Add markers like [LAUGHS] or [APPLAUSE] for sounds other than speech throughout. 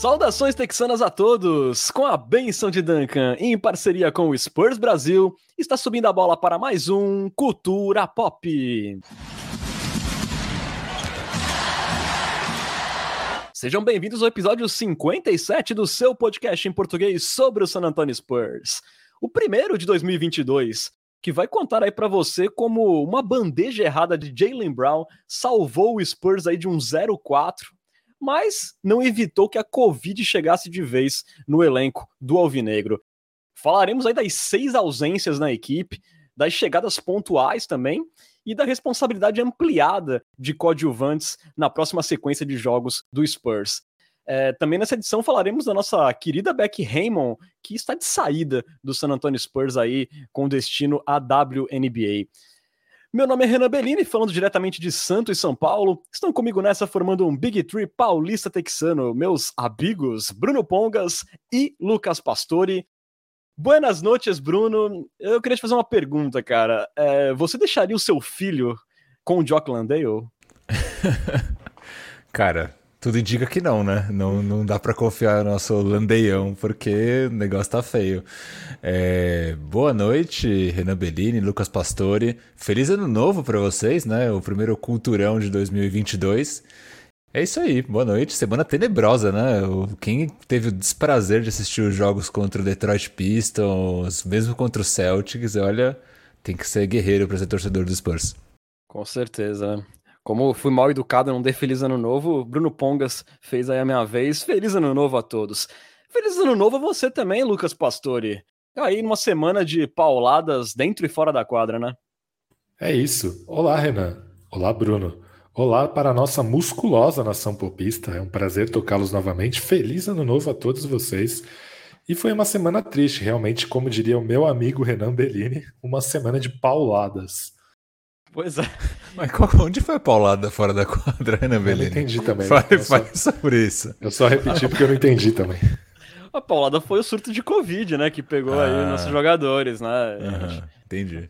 Saudações texanas a todos! Com a benção de Duncan, em parceria com o Spurs Brasil, está subindo a bola para mais um Cultura Pop. Sejam bem-vindos ao episódio 57 do seu podcast em português sobre o San Antonio Spurs. O primeiro de 2022, que vai contar aí para você como uma bandeja errada de Jalen Brown salvou o Spurs aí de um 0-4 mas não evitou que a Covid chegasse de vez no elenco do Alvinegro. Falaremos aí das seis ausências na equipe, das chegadas pontuais também e da responsabilidade ampliada de coadjuvantes na próxima sequência de jogos do Spurs. É, também nessa edição falaremos da nossa querida Beck Raymond, que está de saída do San Antonio Spurs aí com destino à WNBA. Meu nome é Renan Bellini, falando diretamente de Santos e São Paulo. Estão comigo nessa formando um Big Tree paulista texano, meus amigos Bruno Pongas e Lucas Pastori. Buenas noites, Bruno. Eu queria te fazer uma pergunta, cara. É, você deixaria o seu filho com o Jock Landale? [LAUGHS] cara, tudo indica que não, né? Não, não dá para confiar no nosso landeião, porque o negócio tá feio. É, boa noite, Renan Bellini, Lucas Pastore. Feliz ano novo para vocês, né? O primeiro culturão de 2022. É isso aí, boa noite. Semana tenebrosa, né? Quem teve o desprazer de assistir os jogos contra o Detroit Pistons, mesmo contra o Celtics, olha, tem que ser guerreiro para ser torcedor dos Spurs. Com certeza. Como fui mal educado, não dei feliz ano novo, Bruno Pongas fez aí a minha vez. Feliz ano novo a todos. Feliz ano novo a você também, Lucas Pastore. Aí numa semana de pauladas dentro e fora da quadra, né? É isso. Olá, Renan. Olá, Bruno. Olá para a nossa musculosa nação popista. É um prazer tocá-los novamente. Feliz ano novo a todos vocês. E foi uma semana triste, realmente, como diria o meu amigo Renan Bellini, uma semana de pauladas. Pois é. [LAUGHS] Mas qual, onde foi a paulada fora da quadra, né, Beleza? Eu não entendi também. Fale, fale só, sobre isso. Eu só repeti porque eu não entendi também. [LAUGHS] A paulada foi o surto de Covid, né? Que pegou ah. aí nossos jogadores, né? Uhum, entendi.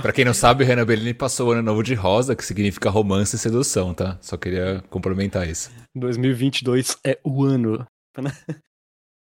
Pra quem não sabe, o Renan Bellini passou o ano novo de rosa, que significa romance e sedução, tá? Só queria complementar isso. 2022 é o ano. [LAUGHS]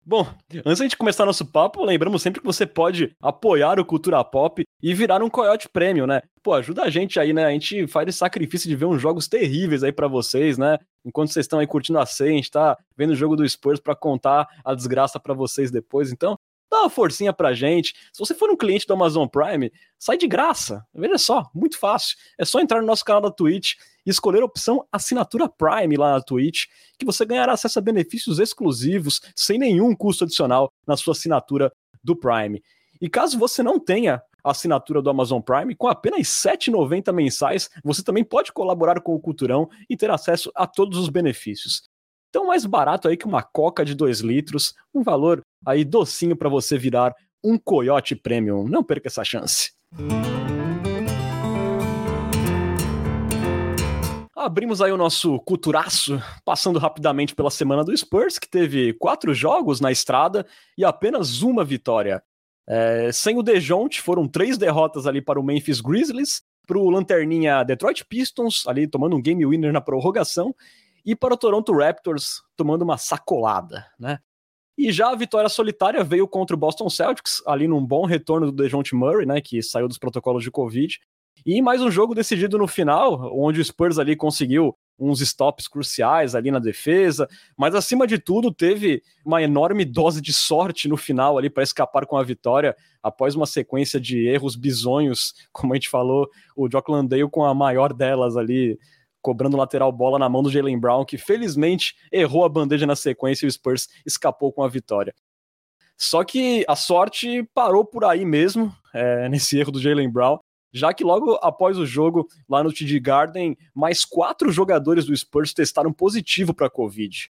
Bom, antes de começar nosso papo, lembramos sempre que você pode apoiar o Cultura Pop e virar um Coyote Premium, né? Pô, ajuda a gente aí, né? A gente faz esse sacrifício de ver uns jogos terríveis aí para vocês, né? Enquanto vocês estão aí curtindo a ceia, a gente tá vendo o jogo do Spurs para contar a desgraça para vocês depois. Então, uma forcinha pra gente. Se você for um cliente do Amazon Prime, sai de graça. Veja só, muito fácil. É só entrar no nosso canal da Twitch e escolher a opção Assinatura Prime lá na Twitch, que você ganhará acesso a benefícios exclusivos sem nenhum custo adicional na sua assinatura do Prime. E caso você não tenha a assinatura do Amazon Prime, com apenas R$ 7,90 mensais, você também pode colaborar com o Culturão e ter acesso a todos os benefícios. Então, mais barato aí que uma coca de 2 litros, um valor aí docinho para você virar um Coyote Premium. Não perca essa chance. Abrimos aí o nosso culturaço, passando rapidamente pela semana do Spurs, que teve quatro jogos na estrada e apenas uma vitória. É, sem o Dejounte, foram três derrotas ali para o Memphis Grizzlies, para o Lanterninha Detroit Pistons, ali tomando um game winner na prorrogação, e para o Toronto Raptors, tomando uma sacolada, né? E já a vitória solitária veio contra o Boston Celtics, ali num bom retorno do DeJounte Murray, né, que saiu dos protocolos de Covid. E mais um jogo decidido no final, onde o Spurs ali conseguiu uns stops cruciais ali na defesa, mas acima de tudo teve uma enorme dose de sorte no final ali para escapar com a vitória após uma sequência de erros bizonhos, como a gente falou, o Jock Landale com a maior delas ali cobrando lateral bola na mão do Jalen Brown, que felizmente errou a bandeja na sequência e o Spurs escapou com a vitória. Só que a sorte parou por aí mesmo, é, [LAUGHS] nesse erro do Jalen Brown, já que logo após o jogo, lá no TD Garden, mais quatro jogadores do Spurs testaram positivo para a Covid.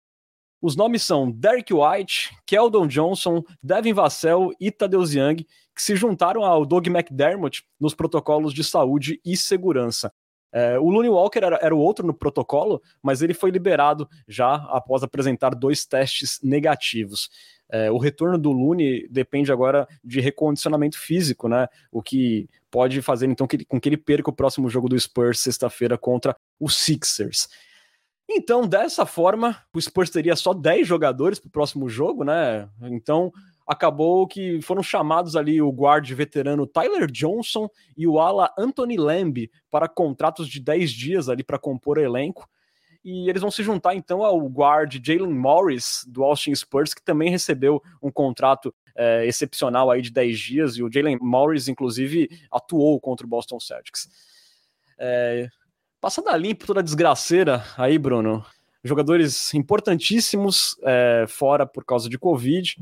Os nomes são Derek White, Keldon Johnson, Devin Vassell e Tadeusz Young, que se juntaram ao Doug McDermott nos protocolos de saúde e segurança. É, o Looney Walker era, era, o outro no protocolo, mas ele foi liberado já após apresentar dois testes negativos. É, o retorno do Looney depende agora de recondicionamento físico, né? O que pode fazer então que, com que ele perca o próximo jogo do Spurs sexta-feira contra os Sixers. Então, dessa forma, o Spurs teria só 10 jogadores para o próximo jogo, né? Então, acabou que foram chamados ali o guard veterano Tyler Johnson e o ala Anthony Lamb para contratos de 10 dias ali para compor o elenco. E eles vão se juntar então ao guard Jalen Morris do Austin Spurs, que também recebeu um contrato é, excepcional aí de 10 dias, e o Jalen Morris, inclusive, atuou contra o Boston Celtics. É, Passando a limpo toda a desgraceira aí, Bruno. Jogadores importantíssimos é, fora por causa de Covid.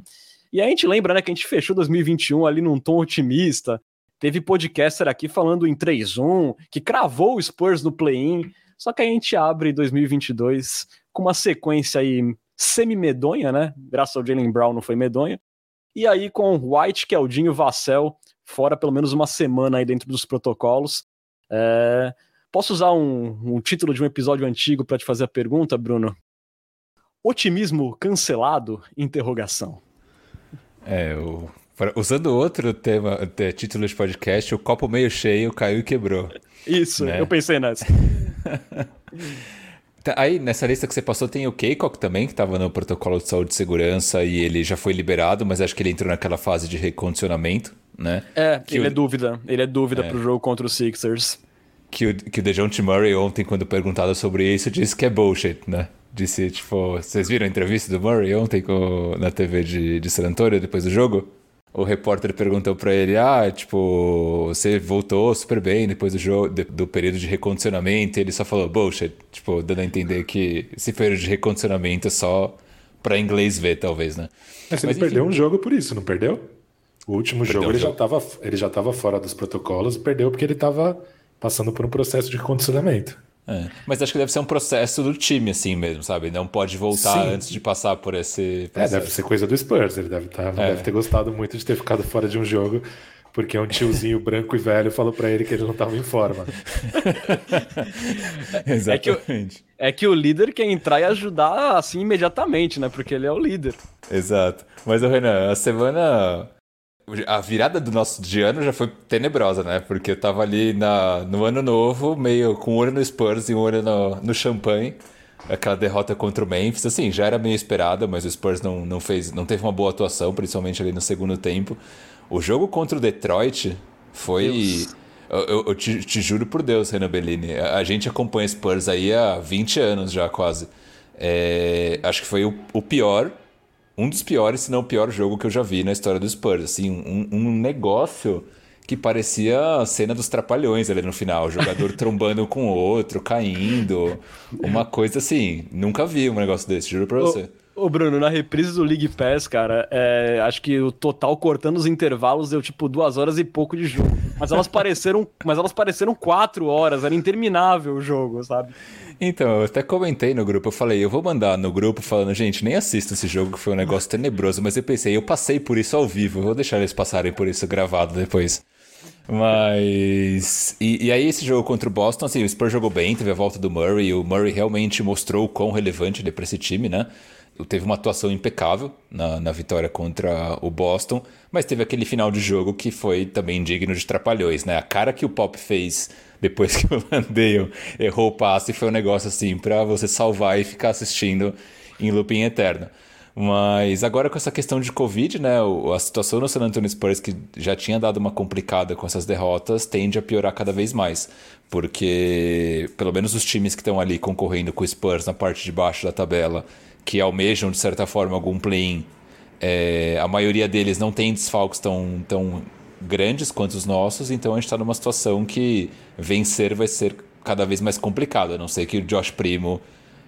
E a gente lembra, né, que a gente fechou 2021 ali num tom otimista. Teve podcaster aqui falando em 3-1, que cravou o Spurs no play-in. Só que a gente abre 2022 com uma sequência aí semi-medonha, né? Graças ao Jalen Brown não foi medonha. E aí com White, Keldinho, Vassell fora pelo menos uma semana aí dentro dos protocolos. É... Posso usar um, um título de um episódio antigo para te fazer a pergunta, Bruno? Otimismo cancelado? Interrogação. É, o, usando outro tema, título de podcast, o copo meio cheio caiu e quebrou. Isso, né? eu pensei nessa. [LAUGHS] Tá, aí, nessa lista que você passou, tem o Keikok também, que estava no protocolo de saúde e segurança e ele já foi liberado, mas acho que ele entrou naquela fase de recondicionamento, né? É, que ele o... é dúvida. Ele é dúvida é. pro jogo contra os Sixers que o, que o DeJounte Murray ontem, quando perguntado sobre isso, disse que é bullshit, né? Disse, tipo, vocês viram a entrevista do Murray ontem com, na TV de, de San Antonio, depois do jogo? O repórter perguntou para ele, ah, tipo, você voltou super bem depois do jogo, de, do período de recondicionamento, e ele só falou bullshit, tipo, dando a entender que esse período de recondicionamento é só para inglês ver, talvez, né? Mas, Mas ele enfim. perdeu um jogo por isso, não perdeu? O último perdeu jogo ele, jogo. Já tava, ele já estava fora dos protocolos e perdeu porque ele estava passando por um processo de condicionamento. É. Mas acho que deve ser um processo do time, assim mesmo, sabe? Não pode voltar Sim. antes de passar por esse processo. É, deve ser coisa do Spurs. Ele deve, tá, é. deve ter gostado muito de ter ficado fora de um jogo, porque um tiozinho [LAUGHS] branco e velho falou para ele que ele não estava em forma. [LAUGHS] Exatamente. É que, o, é que o líder quer entrar e ajudar assim imediatamente, né? Porque ele é o líder. Exato. Mas, Renan, a semana a virada do nosso de ano já foi tenebrosa, né? Porque eu tava ali na, no ano novo, meio com um olho no Spurs e um olho no, no champanhe. Aquela derrota contra o Memphis, assim, já era meio esperada, mas o Spurs não, não fez, não teve uma boa atuação, principalmente ali no segundo tempo. O jogo contra o Detroit foi. Eu, eu, eu te, te, juro por Deus, Renan Bellini. A, a, gente acompanha Spurs aí há 20 anos já, quase. É, acho que foi o, o pior um dos piores, se não o pior jogo que eu já vi na história do Spurs. Assim, um, um negócio que parecia a cena dos trapalhões ali no final. O jogador [LAUGHS] trombando com o outro, caindo. Uma coisa assim. Nunca vi um negócio desse, juro pra você. Ô, Bruno, na reprise do League Pass, cara, é, acho que o total cortando os intervalos deu tipo duas horas e pouco de jogo. Mas elas pareceram, mas elas pareceram quatro horas, era interminável o jogo, sabe? Então, eu até comentei no grupo, eu falei, eu vou mandar no grupo falando, gente, nem assista esse jogo que foi um negócio tenebroso, mas eu pensei, eu passei por isso ao vivo, vou deixar eles passarem por isso gravado depois. Mas. E, e, aí, esse jogo contra o Boston, assim, o Spurs jogou bem, teve a volta do Murray, o Murray realmente mostrou o quão relevante ele é para esse time, né? Teve uma atuação impecável na, na vitória contra o Boston, mas teve aquele final de jogo que foi também digno de trapalhões, né? A cara que o Pop fez depois [LAUGHS] que o Landale errou o passe, foi um negócio assim para você salvar e ficar assistindo em looping eterno. Mas agora com essa questão de Covid, né, a situação no San Antonio Spurs, que já tinha dado uma complicada com essas derrotas, tende a piorar cada vez mais. Porque, pelo menos os times que estão ali concorrendo com o Spurs na parte de baixo da tabela, que almejam, de certa forma, algum play-in, é, a maioria deles não tem desfalques tão, tão grandes quanto os nossos, então a gente está numa situação que vencer vai ser cada vez mais complicado, a não ser que o Josh Primo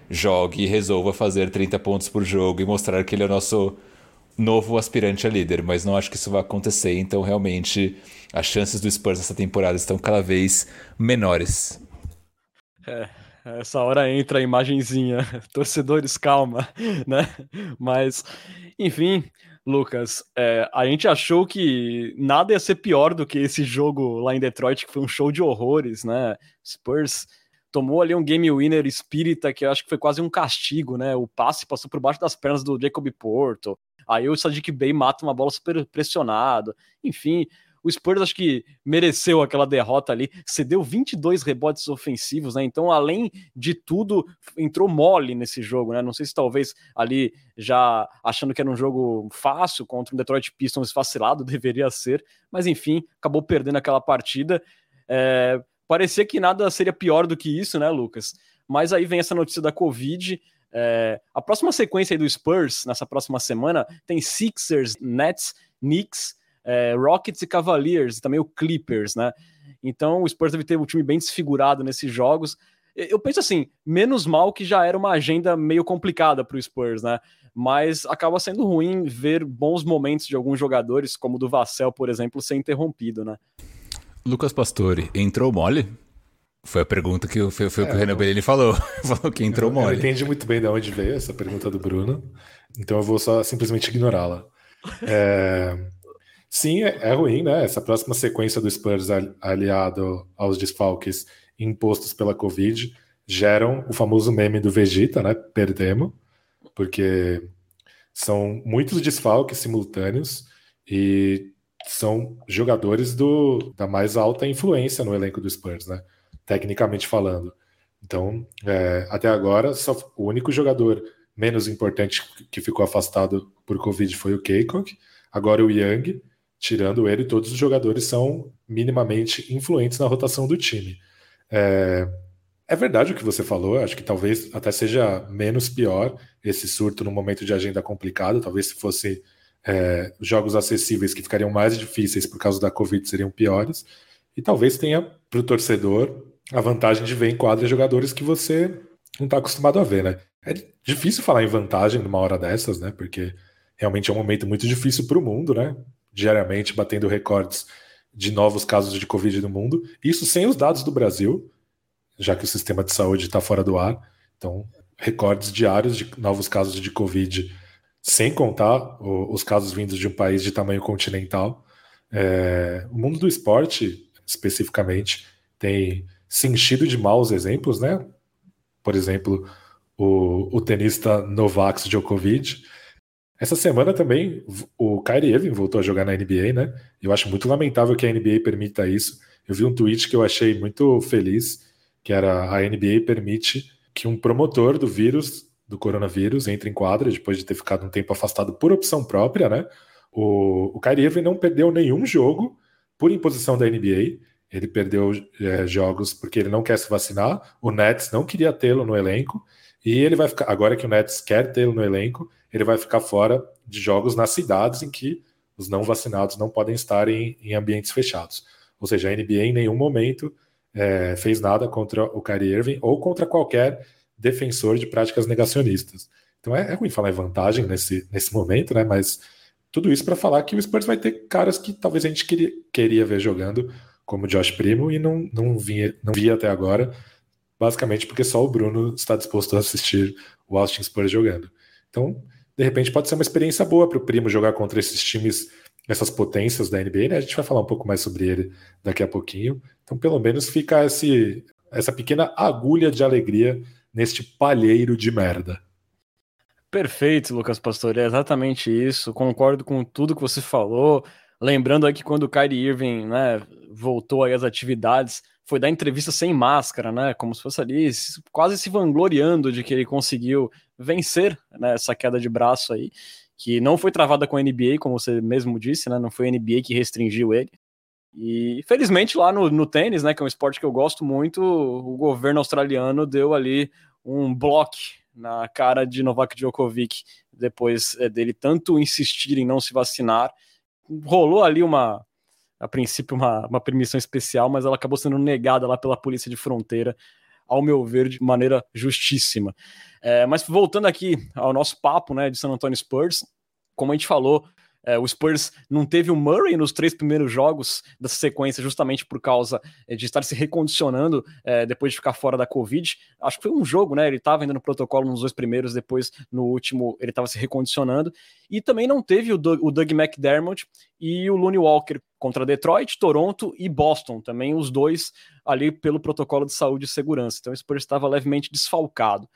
jogue e resolva fazer 30 pontos por jogo e mostrar que ele é o nosso novo aspirante a líder, mas não acho que isso vai acontecer, então realmente as chances do Spurs nessa temporada estão cada vez menores. É, essa hora entra a imagenzinha, [LAUGHS] torcedores, calma, [LAUGHS] né? Mas, enfim, Lucas, é, a gente achou que nada ia ser pior do que esse jogo lá em Detroit, que foi um show de horrores, né? Spurs tomou ali um game winner espírita, que eu acho que foi quase um castigo, né? O passe passou por baixo das pernas do Jacob Porto. Aí o Sadiq Bey mata uma bola super pressionada. Enfim, o Spurs acho que mereceu aquela derrota ali, cedeu 22 rebotes ofensivos, né? Então, além de tudo, entrou mole nesse jogo, né? Não sei se talvez ali já achando que era um jogo fácil contra um Detroit Pistons esfacilado, [LAUGHS] deveria ser, mas enfim, acabou perdendo aquela partida. É, parecia que nada seria pior do que isso, né, Lucas? Mas aí vem essa notícia da Covid. É, a próxima sequência do Spurs, nessa próxima semana, tem Sixers, Nets, Knicks, é, Rockets e Cavaliers, e também o Clippers, né? Então o Spurs deve ter um time bem desfigurado nesses jogos. Eu penso assim, menos mal que já era uma agenda meio complicada para o Spurs, né? Mas acaba sendo ruim ver bons momentos de alguns jogadores, como o do Vassell, por exemplo, ser interrompido, né? Lucas Pastore, entrou mole? Foi a pergunta que foi, foi é, o que o Renan Bellini falou. [LAUGHS] falou que entrou eu, mole. Eu entendi muito bem de onde veio essa pergunta do Bruno, então eu vou só simplesmente ignorá-la. É, sim, é, é, ruim, né? Essa próxima sequência do Spurs aliado aos desfalques impostos pela Covid geram o famoso meme do Vegeta, né? Perdemos, porque são muitos desfalques simultâneos e são jogadores do, da mais alta influência no elenco do Spurs, né? Tecnicamente falando. Então, é, até agora, só, o único jogador menos importante que ficou afastado por Covid foi o Keikok. Agora o Young, tirando ele, todos os jogadores são minimamente influentes na rotação do time. É, é verdade o que você falou, acho que talvez até seja menos pior esse surto no momento de agenda complicado, talvez se fosse é, jogos acessíveis que ficariam mais difíceis por causa da Covid seriam piores. E talvez tenha para o torcedor a vantagem de ver em quadra jogadores que você não está acostumado a ver, né? É difícil falar em vantagem numa hora dessas, né? Porque realmente é um momento muito difícil para o mundo, né? Diariamente batendo recordes de novos casos de Covid no mundo. Isso sem os dados do Brasil, já que o sistema de saúde está fora do ar. Então, recordes diários de novos casos de Covid sem contar os casos vindos de um país de tamanho continental. É, o mundo do esporte, especificamente, tem se enchido de maus exemplos, né? Por exemplo, o, o tenista Novak Djokovic. Essa semana também o Kyrie Irving voltou a jogar na NBA, né? Eu acho muito lamentável que a NBA permita isso. Eu vi um tweet que eu achei muito feliz, que era a NBA permite que um promotor do vírus do coronavírus entra em quadra depois de ter ficado um tempo afastado por opção própria, né? O, o Kyrie Irving não perdeu nenhum jogo por imposição da NBA. Ele perdeu é, jogos porque ele não quer se vacinar. O Nets não queria tê-lo no elenco e ele vai ficar. Agora que o Nets quer tê-lo no elenco, ele vai ficar fora de jogos nas cidades em que os não vacinados não podem estar em, em ambientes fechados. Ou seja, a NBA em nenhum momento é, fez nada contra o Kyrie Irving ou contra qualquer defensor de práticas negacionistas. Então é, é ruim falar em vantagem nesse, nesse momento, né? Mas tudo isso para falar que o Spurs vai ter caras que talvez a gente queria, queria ver jogando, como o Josh Primo, e não, não, vinha, não via até agora, basicamente porque só o Bruno está disposto a assistir o Austin Spurs jogando. Então, de repente, pode ser uma experiência boa para o Primo jogar contra esses times, essas potências da NBA, né? A gente vai falar um pouco mais sobre ele daqui a pouquinho. Então, pelo menos fica esse, essa pequena agulha de alegria neste palheiro de merda. Perfeito, Lucas Pastor, é exatamente isso. Concordo com tudo que você falou. Lembrando aí que quando o Kyrie Irving né, voltou às atividades, foi dar entrevista sem máscara, né? Como se fosse ali, quase se vangloriando de que ele conseguiu vencer né, essa queda de braço aí, que não foi travada com a NBA, como você mesmo disse, né? Não foi a NBA que restringiu ele. E felizmente lá no, no tênis, né, que é um esporte que eu gosto muito, o governo australiano deu ali um bloco na cara de Novak Djokovic depois é, dele tanto insistir em não se vacinar. Rolou ali uma, a princípio, uma, uma permissão especial, mas ela acabou sendo negada lá pela polícia de fronteira, ao meu ver, de maneira justíssima. É, mas voltando aqui ao nosso papo né, de San Antonio Spurs, como a gente falou, é, o Spurs não teve o Murray nos três primeiros jogos dessa sequência, justamente por causa é, de estar se recondicionando é, depois de ficar fora da Covid. Acho que foi um jogo, né? Ele estava ainda no protocolo nos dois primeiros, depois no último ele estava se recondicionando. E também não teve o Doug, o Doug McDermott e o Looney Walker contra Detroit, Toronto e Boston, também os dois ali pelo protocolo de saúde e segurança. Então o Spurs estava levemente desfalcado.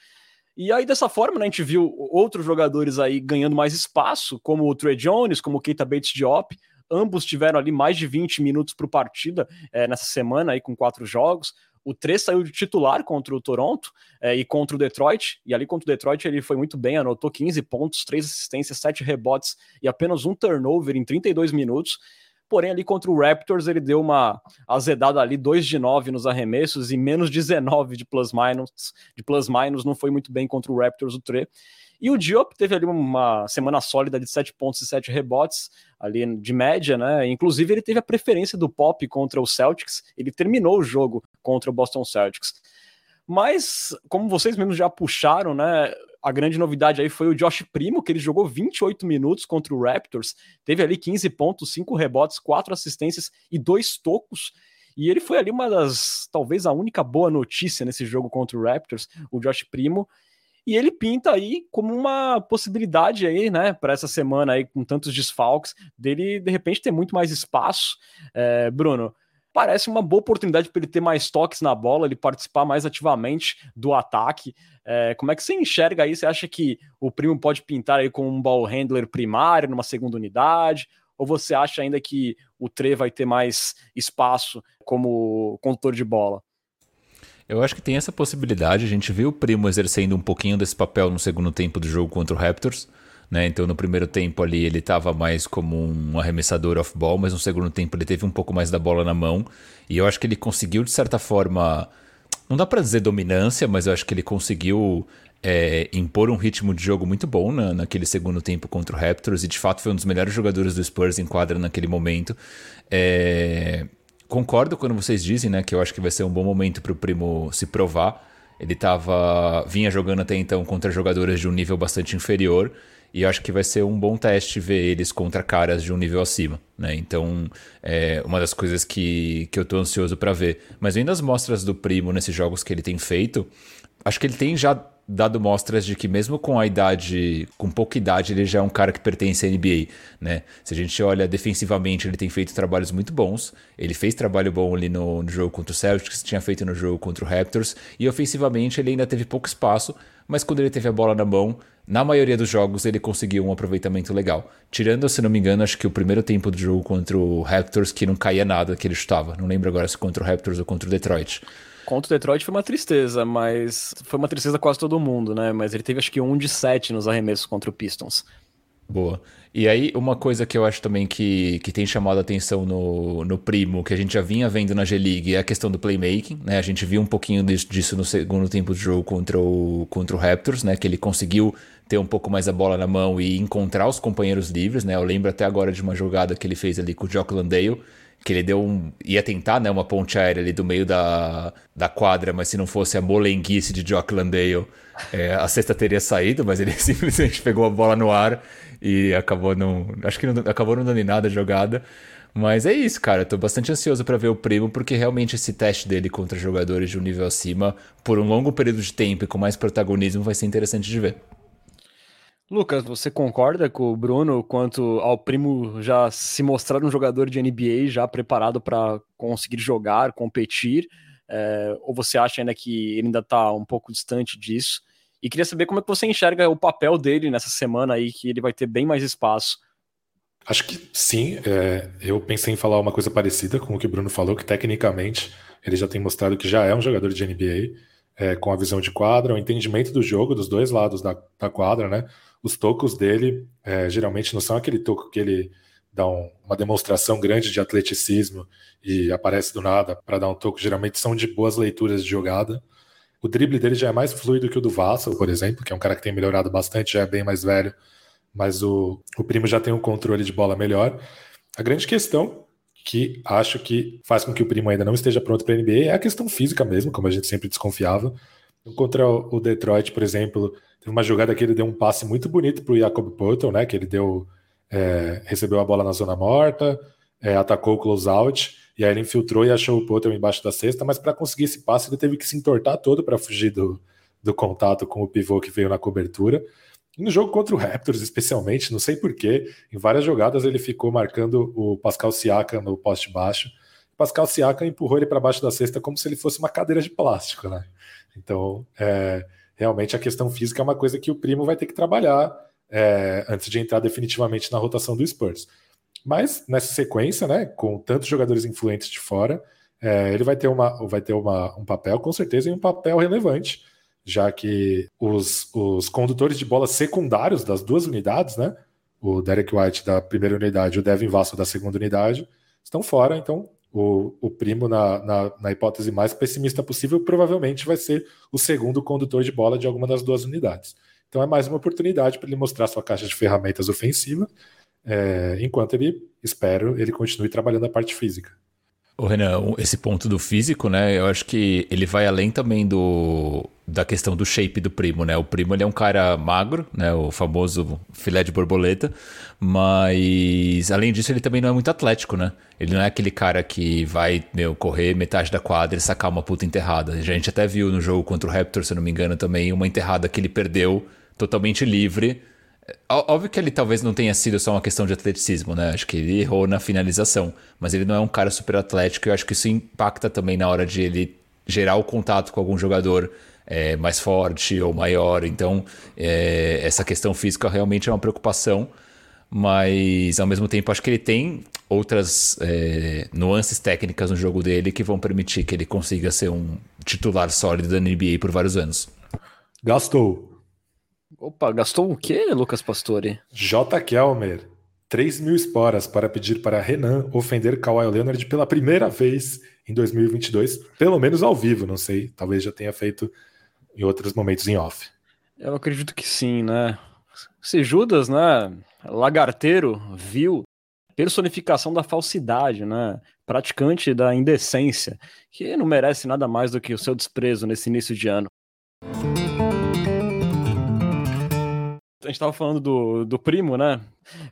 E aí, dessa forma, né, a gente viu outros jogadores aí ganhando mais espaço, como o Trey Jones, como o Keita Bates Diop, ambos tiveram ali mais de 20 minutos por partida é, nessa semana aí com quatro jogos. O Três saiu de titular contra o Toronto é, e contra o Detroit, e ali contra o Detroit ele foi muito bem, anotou 15 pontos, 3 assistências, 7 rebotes e apenas um turnover em 32 minutos. Porém, ali contra o Raptors, ele deu uma azedada ali, 2 de 9 nos arremessos e menos 19 de plus-minus. De plus-minus, não foi muito bem contra o Raptors, o Tre. E o Diop teve ali uma semana sólida de 7 pontos e 7 rebotes, ali de média, né? Inclusive, ele teve a preferência do Pop contra o Celtics, ele terminou o jogo contra o Boston Celtics. Mas, como vocês mesmos já puxaram, né? A grande novidade aí foi o Josh Primo, que ele jogou 28 minutos contra o Raptors, teve ali 15 pontos, 5 rebotes, 4 assistências e 2 tocos. E ele foi ali uma das, talvez a única boa notícia nesse jogo contra o Raptors, o Josh Primo e ele pinta aí como uma possibilidade aí, né, para essa semana aí com tantos desfalques, dele de repente ter muito mais espaço. É, Bruno, parece uma boa oportunidade para ele ter mais toques na bola, ele participar mais ativamente do ataque. É, como é que você enxerga aí? Você acha que o Primo pode pintar aí como um ball handler primário numa segunda unidade? Ou você acha ainda que o Tre vai ter mais espaço como condutor de bola? Eu acho que tem essa possibilidade. A gente viu o Primo exercendo um pouquinho desse papel no segundo tempo do jogo contra o Raptors. Né? Então, no primeiro tempo ali, ele estava mais como um arremessador off-ball, mas no segundo tempo ele teve um pouco mais da bola na mão. E eu acho que ele conseguiu, de certa forma, não dá para dizer dominância, mas eu acho que ele conseguiu é, impor um ritmo de jogo muito bom na, naquele segundo tempo contra o Raptors. E de fato foi um dos melhores jogadores do Spurs em quadra naquele momento. É concordo quando vocês dizem, né, que eu acho que vai ser um bom momento para o Primo se provar. Ele tava, vinha jogando até então contra jogadores de um nível bastante inferior e eu acho que vai ser um bom teste ver eles contra caras de um nível acima, né? Então, é uma das coisas que, que eu tô ansioso para ver. Mas vendo as mostras do Primo nesses jogos que ele tem feito, acho que ele tem já dado mostras de que mesmo com a idade, com pouca idade, ele já é um cara que pertence à NBA, né? Se a gente olha defensivamente, ele tem feito trabalhos muito bons. Ele fez trabalho bom ali no, no jogo contra o Celtics, tinha feito no jogo contra o Raptors, e ofensivamente ele ainda teve pouco espaço, mas quando ele teve a bola na mão, na maioria dos jogos ele conseguiu um aproveitamento legal. Tirando, se não me engano, acho que o primeiro tempo do jogo contra o Raptors que não caía nada que ele chutava. Não lembro agora se contra o Raptors ou contra o Detroit. Contra o Detroit foi uma tristeza, mas foi uma tristeza quase todo mundo, né? Mas ele teve acho que um de sete nos arremessos contra o Pistons. Boa. E aí, uma coisa que eu acho também que, que tem chamado a atenção no, no Primo, que a gente já vinha vendo na G-League, é a questão do playmaking, né? A gente viu um pouquinho disso no segundo tempo de jogo contra o, contra o Raptors, né? Que ele conseguiu ter um pouco mais a bola na mão e encontrar os companheiros livres, né? Eu lembro até agora de uma jogada que ele fez ali com o Jock Landale, que ele deu um. ia tentar, né, uma ponte aérea ali do meio da, da quadra, mas se não fosse a molenguice de Jock Landale, é, a cesta teria saído, mas ele [LAUGHS] simplesmente pegou a bola no ar e acabou não. Acho que não, acabou não dando em nada a jogada. Mas é isso, cara. Tô bastante ansioso para ver o primo, porque realmente esse teste dele contra jogadores de um nível acima, por um longo período de tempo e com mais protagonismo, vai ser interessante de ver. Lucas, você concorda com o Bruno quanto ao primo já se mostrar um jogador de NBA já preparado para conseguir jogar, competir? É, ou você acha ainda que ele ainda está um pouco distante disso? E queria saber como é que você enxerga o papel dele nessa semana aí, que ele vai ter bem mais espaço. Acho que sim. É, eu pensei em falar uma coisa parecida com o que o Bruno falou, que tecnicamente ele já tem mostrado que já é um jogador de NBA, é, com a visão de quadra, o entendimento do jogo dos dois lados da, da quadra, né? Os tocos dele é, geralmente não são aquele toco que ele dá um, uma demonstração grande de atleticismo e aparece do nada para dar um toco, geralmente são de boas leituras de jogada. O drible dele já é mais fluido que o do Vassal, por exemplo, que é um cara que tem melhorado bastante, já é bem mais velho, mas o, o Primo já tem um controle de bola melhor. A grande questão que acho que faz com que o Primo ainda não esteja pronto para a NBA é a questão física mesmo, como a gente sempre desconfiava. Contra o Detroit, por exemplo, teve uma jogada que ele deu um passe muito bonito para o Jacob Poeltl, né? Que ele deu, é, recebeu a bola na zona morta, é, atacou o closeout, e aí ele infiltrou e achou o Poeltl embaixo da cesta, mas para conseguir esse passe ele teve que se entortar todo para fugir do, do contato com o pivô que veio na cobertura. E no jogo contra o Raptors, especialmente, não sei porquê, em várias jogadas ele ficou marcando o Pascal Siakam no poste baixo. O Pascal Siakam empurrou ele para baixo da cesta como se ele fosse uma cadeira de plástico, né? Então, é, realmente a questão física é uma coisa que o Primo vai ter que trabalhar é, antes de entrar definitivamente na rotação do Spurs. Mas nessa sequência, né, com tantos jogadores influentes de fora, é, ele vai ter, uma, vai ter uma, um papel, com certeza, e um papel relevante, já que os, os condutores de bola secundários das duas unidades, né, o Derek White da primeira unidade e o Devin Vassell da segunda unidade, estão fora, então o, o primo, na, na, na, hipótese mais pessimista possível, provavelmente vai ser o segundo condutor de bola de alguma das duas unidades. Então é mais uma oportunidade para ele mostrar sua caixa de ferramentas ofensiva, é, enquanto ele, espero, ele continue trabalhando a parte física. O Renan, esse ponto do físico, né? Eu acho que ele vai além também do da questão do shape do primo, né? O primo ele é um cara magro, né? O famoso filé de borboleta, mas além disso ele também não é muito atlético, né? Ele não é aquele cara que vai meu, correr metade da quadra e sacar uma puta enterrada. A gente até viu no jogo contra o Raptor, se não me engano, também uma enterrada que ele perdeu totalmente livre Óbvio que ele talvez não tenha sido só uma questão de atleticismo, né? Acho que ele errou na finalização, mas ele não é um cara super atlético e eu acho que isso impacta também na hora de ele gerar o contato com algum jogador é, mais forte ou maior. Então, é, essa questão física realmente é uma preocupação, mas ao mesmo tempo acho que ele tem outras é, nuances técnicas no jogo dele que vão permitir que ele consiga ser um titular sólido da NBA por vários anos. Gastou. Opa, gastou o quê, Lucas Pastore? J. Kelmer. 3 mil esporas para pedir para Renan ofender Kawhi Leonard pela primeira vez em 2022, pelo menos ao vivo, não sei, talvez já tenha feito em outros momentos em off. Eu acredito que sim, né? Se Judas, né, lagarteiro, viu, personificação da falsidade, né? Praticante da indecência, que não merece nada mais do que o seu desprezo nesse início de ano. a gente estava falando do, do primo, né?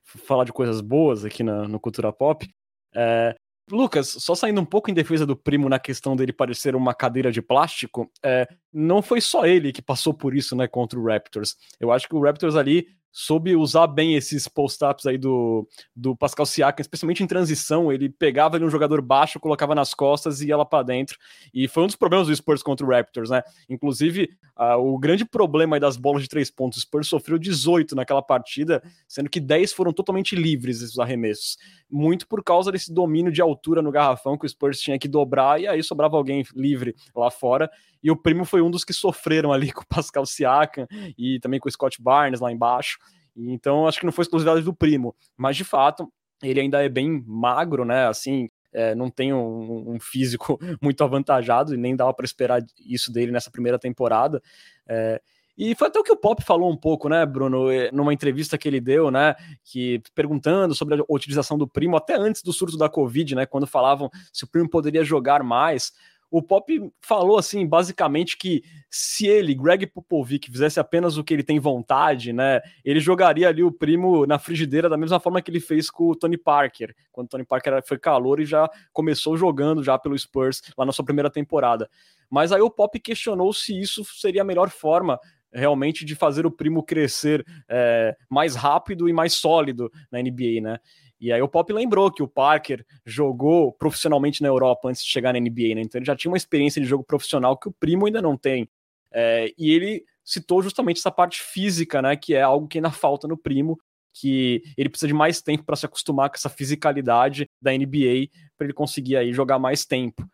Falar de coisas boas aqui na, no Cultura Pop. É, Lucas, só saindo um pouco em defesa do primo na questão dele parecer uma cadeira de plástico, é, não foi só ele que passou por isso, né, contra o Raptors. Eu acho que o Raptors ali soube usar bem esses post-ups aí do, do Pascal Siakam, especialmente em transição, ele pegava ali um jogador baixo, colocava nas costas e ia lá para dentro, e foi um dos problemas do Spurs contra o Raptors, né, inclusive uh, o grande problema aí das bolas de três pontos, o Spurs sofreu 18 naquela partida, sendo que 10 foram totalmente livres esses arremessos, muito por causa desse domínio de altura no garrafão que o Spurs tinha que dobrar, e aí sobrava alguém livre lá fora, e o Primo foi um dos que sofreram ali [LAUGHS] com o Pascal Siakam e também com o Scott Barnes lá embaixo. Então acho que não foi exclusividade do Primo, mas de fato ele ainda é bem magro, né? Assim, é, não tem um, um, físico [LAUGHS] muito avantajado e nem dava para esperar isso dele nessa primeira temporada. É, e foi até o que o Pop falou um pouco, né, Bruno, numa entrevista que ele deu, né, que perguntando sobre a utilização do primo até antes do surto da Covid, né, quando falavam se o primo poderia jogar mais o Pop falou assim, basicamente que se ele, Greg Popovic, fizesse apenas o que ele tem vontade, né, ele jogaria ali o primo na frigideira da mesma forma que ele fez com o Tony Parker, quando o Tony Parker foi calor e já começou jogando já pelo Spurs lá na sua primeira temporada. Mas aí o Pop questionou se isso seria a melhor forma realmente de fazer o primo crescer é, mais rápido e mais sólido na NBA, né? E aí o Pop lembrou que o Parker jogou profissionalmente na Europa antes de chegar na NBA, né? Então ele já tinha uma experiência de jogo profissional que o Primo ainda não tem. É, e ele citou justamente essa parte física, né? Que é algo que ainda falta no Primo, que ele precisa de mais tempo para se acostumar com essa fisicalidade da NBA para ele conseguir aí jogar mais tempo.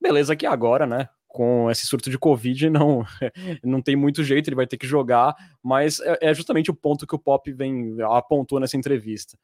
Beleza que agora, né? Com esse surto de Covid, [LAUGHS] não, não tem muito jeito, ele vai ter que jogar, mas é, é justamente o ponto que o Pop vem apontou nessa entrevista.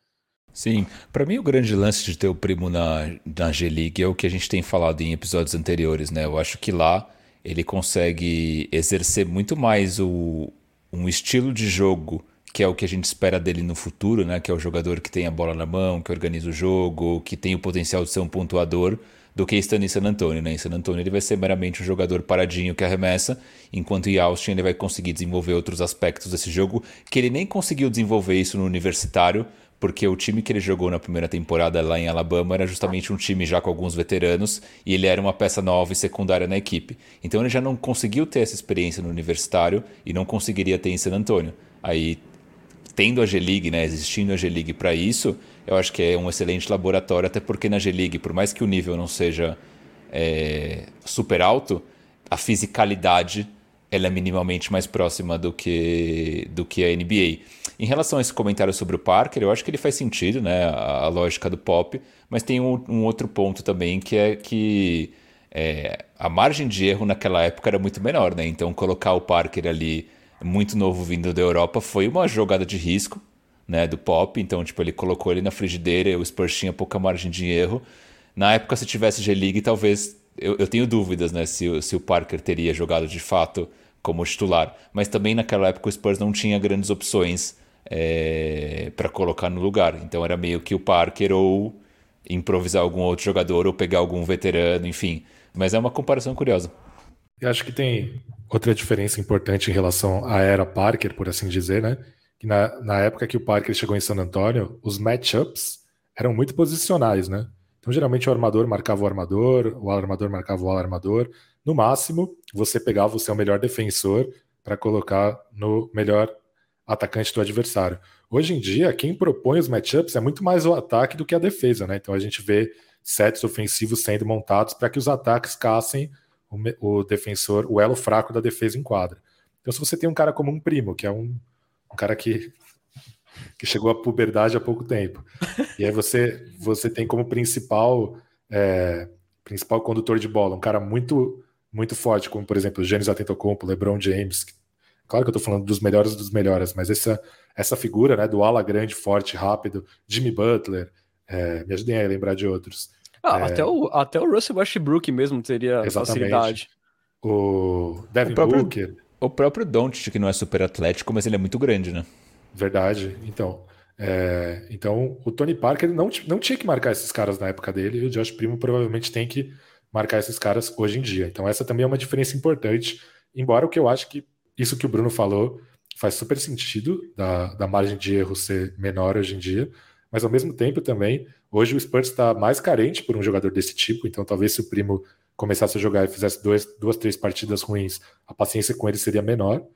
Sim, para mim o grande lance de ter o primo na, na G-League é o que a gente tem falado em episódios anteriores, né? Eu acho que lá ele consegue exercer muito mais o, um estilo de jogo que é o que a gente espera dele no futuro, né? Que é o jogador que tem a bola na mão, que organiza o jogo, que tem o potencial de ser um pontuador, do que estando em San Antonio, né? Em San Antonio ele vai ser meramente um jogador paradinho que arremessa, enquanto em Austin ele vai conseguir desenvolver outros aspectos desse jogo que ele nem conseguiu desenvolver isso no universitário, porque o time que ele jogou na primeira temporada lá em Alabama era justamente um time já com alguns veteranos e ele era uma peça nova e secundária na equipe. Então ele já não conseguiu ter essa experiência no universitário e não conseguiria ter em San Antonio. Aí, tendo a G-League, né, existindo a G-League para isso, eu acho que é um excelente laboratório, até porque na G-League, por mais que o nível não seja é, super alto, a fisicalidade ela é minimamente mais próxima do que, do que a NBA. Em relação a esse comentário sobre o Parker, eu acho que ele faz sentido, né? A, a lógica do pop, mas tem um, um, outro ponto também que é que é, a margem de erro naquela época era muito menor, né? Então colocar o Parker ali muito novo vindo da Europa foi uma jogada de risco, né? Do pop. Então, tipo, ele colocou ele na frigideira e o Spurs tinha pouca margem de erro. Na época, se tivesse G-League, talvez. Eu, eu, tenho dúvidas, né? Se, se o Parker teria jogado de fato como titular. Mas também naquela época o Spurs não tinha grandes opções é, para colocar no lugar. Então era meio que o Parker ou improvisar algum outro jogador ou pegar algum veterano, enfim. Mas é uma comparação curiosa. Eu acho que tem outra diferença importante em relação à era Parker, por assim dizer, né? Que na, na época que o Parker chegou em San Antonio, os matchups eram muito posicionais, né? Então, geralmente, o armador marcava o armador, o armador marcava o armador. No máximo, você pegava o seu melhor defensor para colocar no melhor atacante do adversário. Hoje em dia, quem propõe os matchups é muito mais o ataque do que a defesa, né? Então a gente vê sets ofensivos sendo montados para que os ataques caçem o, o, defensor, o elo fraco da defesa em quadra. Então, se você tem um cara como um primo, que é um, um cara que, [LAUGHS] que chegou à puberdade há pouco tempo, e aí você, você tem como principal é, principal condutor de bola um cara muito muito forte, como por exemplo o Giannis Antetokounmpo, LeBron James, Claro que eu estou falando dos melhores dos melhores, mas essa, essa figura né, do ala grande, forte, rápido, Jimmy Butler, é, me ajudem a lembrar de outros. Ah, é, até, o, até o Russell Westbrook mesmo teria exatamente. facilidade. O Devin o próprio, Booker. O próprio Doncic, que não é super atlético, mas ele é muito grande, né? Verdade. Então, é, então o Tony Parker não, não tinha que marcar esses caras na época dele, e o Josh Primo provavelmente tem que marcar esses caras hoje em dia. Então, essa também é uma diferença importante, embora o que eu acho que isso que o Bruno falou faz super sentido da, da margem de erro ser menor hoje em dia, mas ao mesmo tempo também, hoje o Spurs está mais carente por um jogador desse tipo, então talvez se o primo começasse a jogar e fizesse dois, duas, três partidas ruins, a paciência com ele seria menor.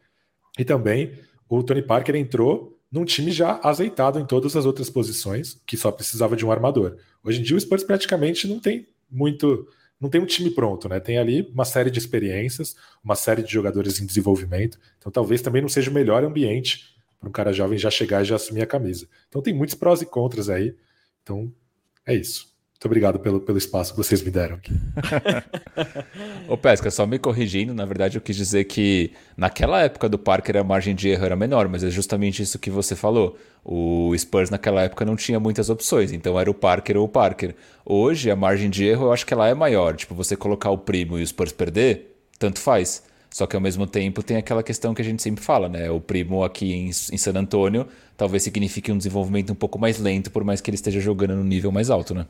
E também o Tony Parker entrou num time já azeitado em todas as outras posições, que só precisava de um armador. Hoje em dia o Spurs praticamente não tem muito não tem um time pronto, né? Tem ali uma série de experiências, uma série de jogadores em desenvolvimento. Então talvez também não seja o melhor ambiente para um cara jovem já chegar e já assumir a camisa. Então tem muitos prós e contras aí. Então é isso. Muito obrigado pelo, pelo espaço que vocês me deram aqui. [LAUGHS] Ô Pesca, só me corrigindo, na verdade eu quis dizer que naquela época do Parker a margem de erro era menor, mas é justamente isso que você falou. O Spurs naquela época não tinha muitas opções, então era o Parker ou o Parker. Hoje a margem de erro eu acho que ela é maior, tipo você colocar o primo e o Spurs perder, tanto faz. Só que ao mesmo tempo tem aquela questão que a gente sempre fala, né? O primo aqui em, em San Antônio talvez signifique um desenvolvimento um pouco mais lento, por mais que ele esteja jogando no nível mais alto, né?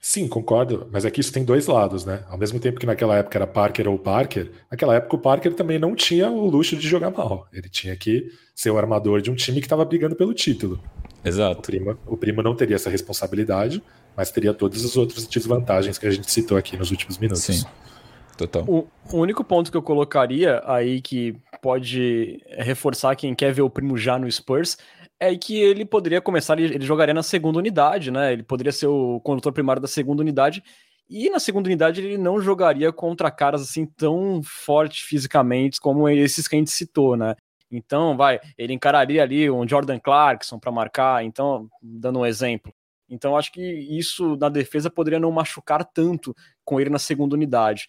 Sim, concordo, mas é que isso tem dois lados, né? Ao mesmo tempo que naquela época era Parker ou Parker, naquela época o Parker também não tinha o luxo de jogar mal. Ele tinha que ser o armador de um time que estava brigando pelo título. Exato. O primo, o primo não teria essa responsabilidade, mas teria todas as outras desvantagens que a gente citou aqui nos últimos minutos. Sim. Total. O, o único ponto que eu colocaria aí que pode reforçar quem quer ver o primo já no Spurs é que ele poderia começar, ele jogaria na segunda unidade, né? Ele poderia ser o condutor primário da segunda unidade. E na segunda unidade ele não jogaria contra caras assim tão fortes fisicamente como esses que a gente citou, né? Então, vai, ele encararia ali um Jordan Clarkson para marcar, então, dando um exemplo. Então, acho que isso na defesa poderia não machucar tanto com ele na segunda unidade.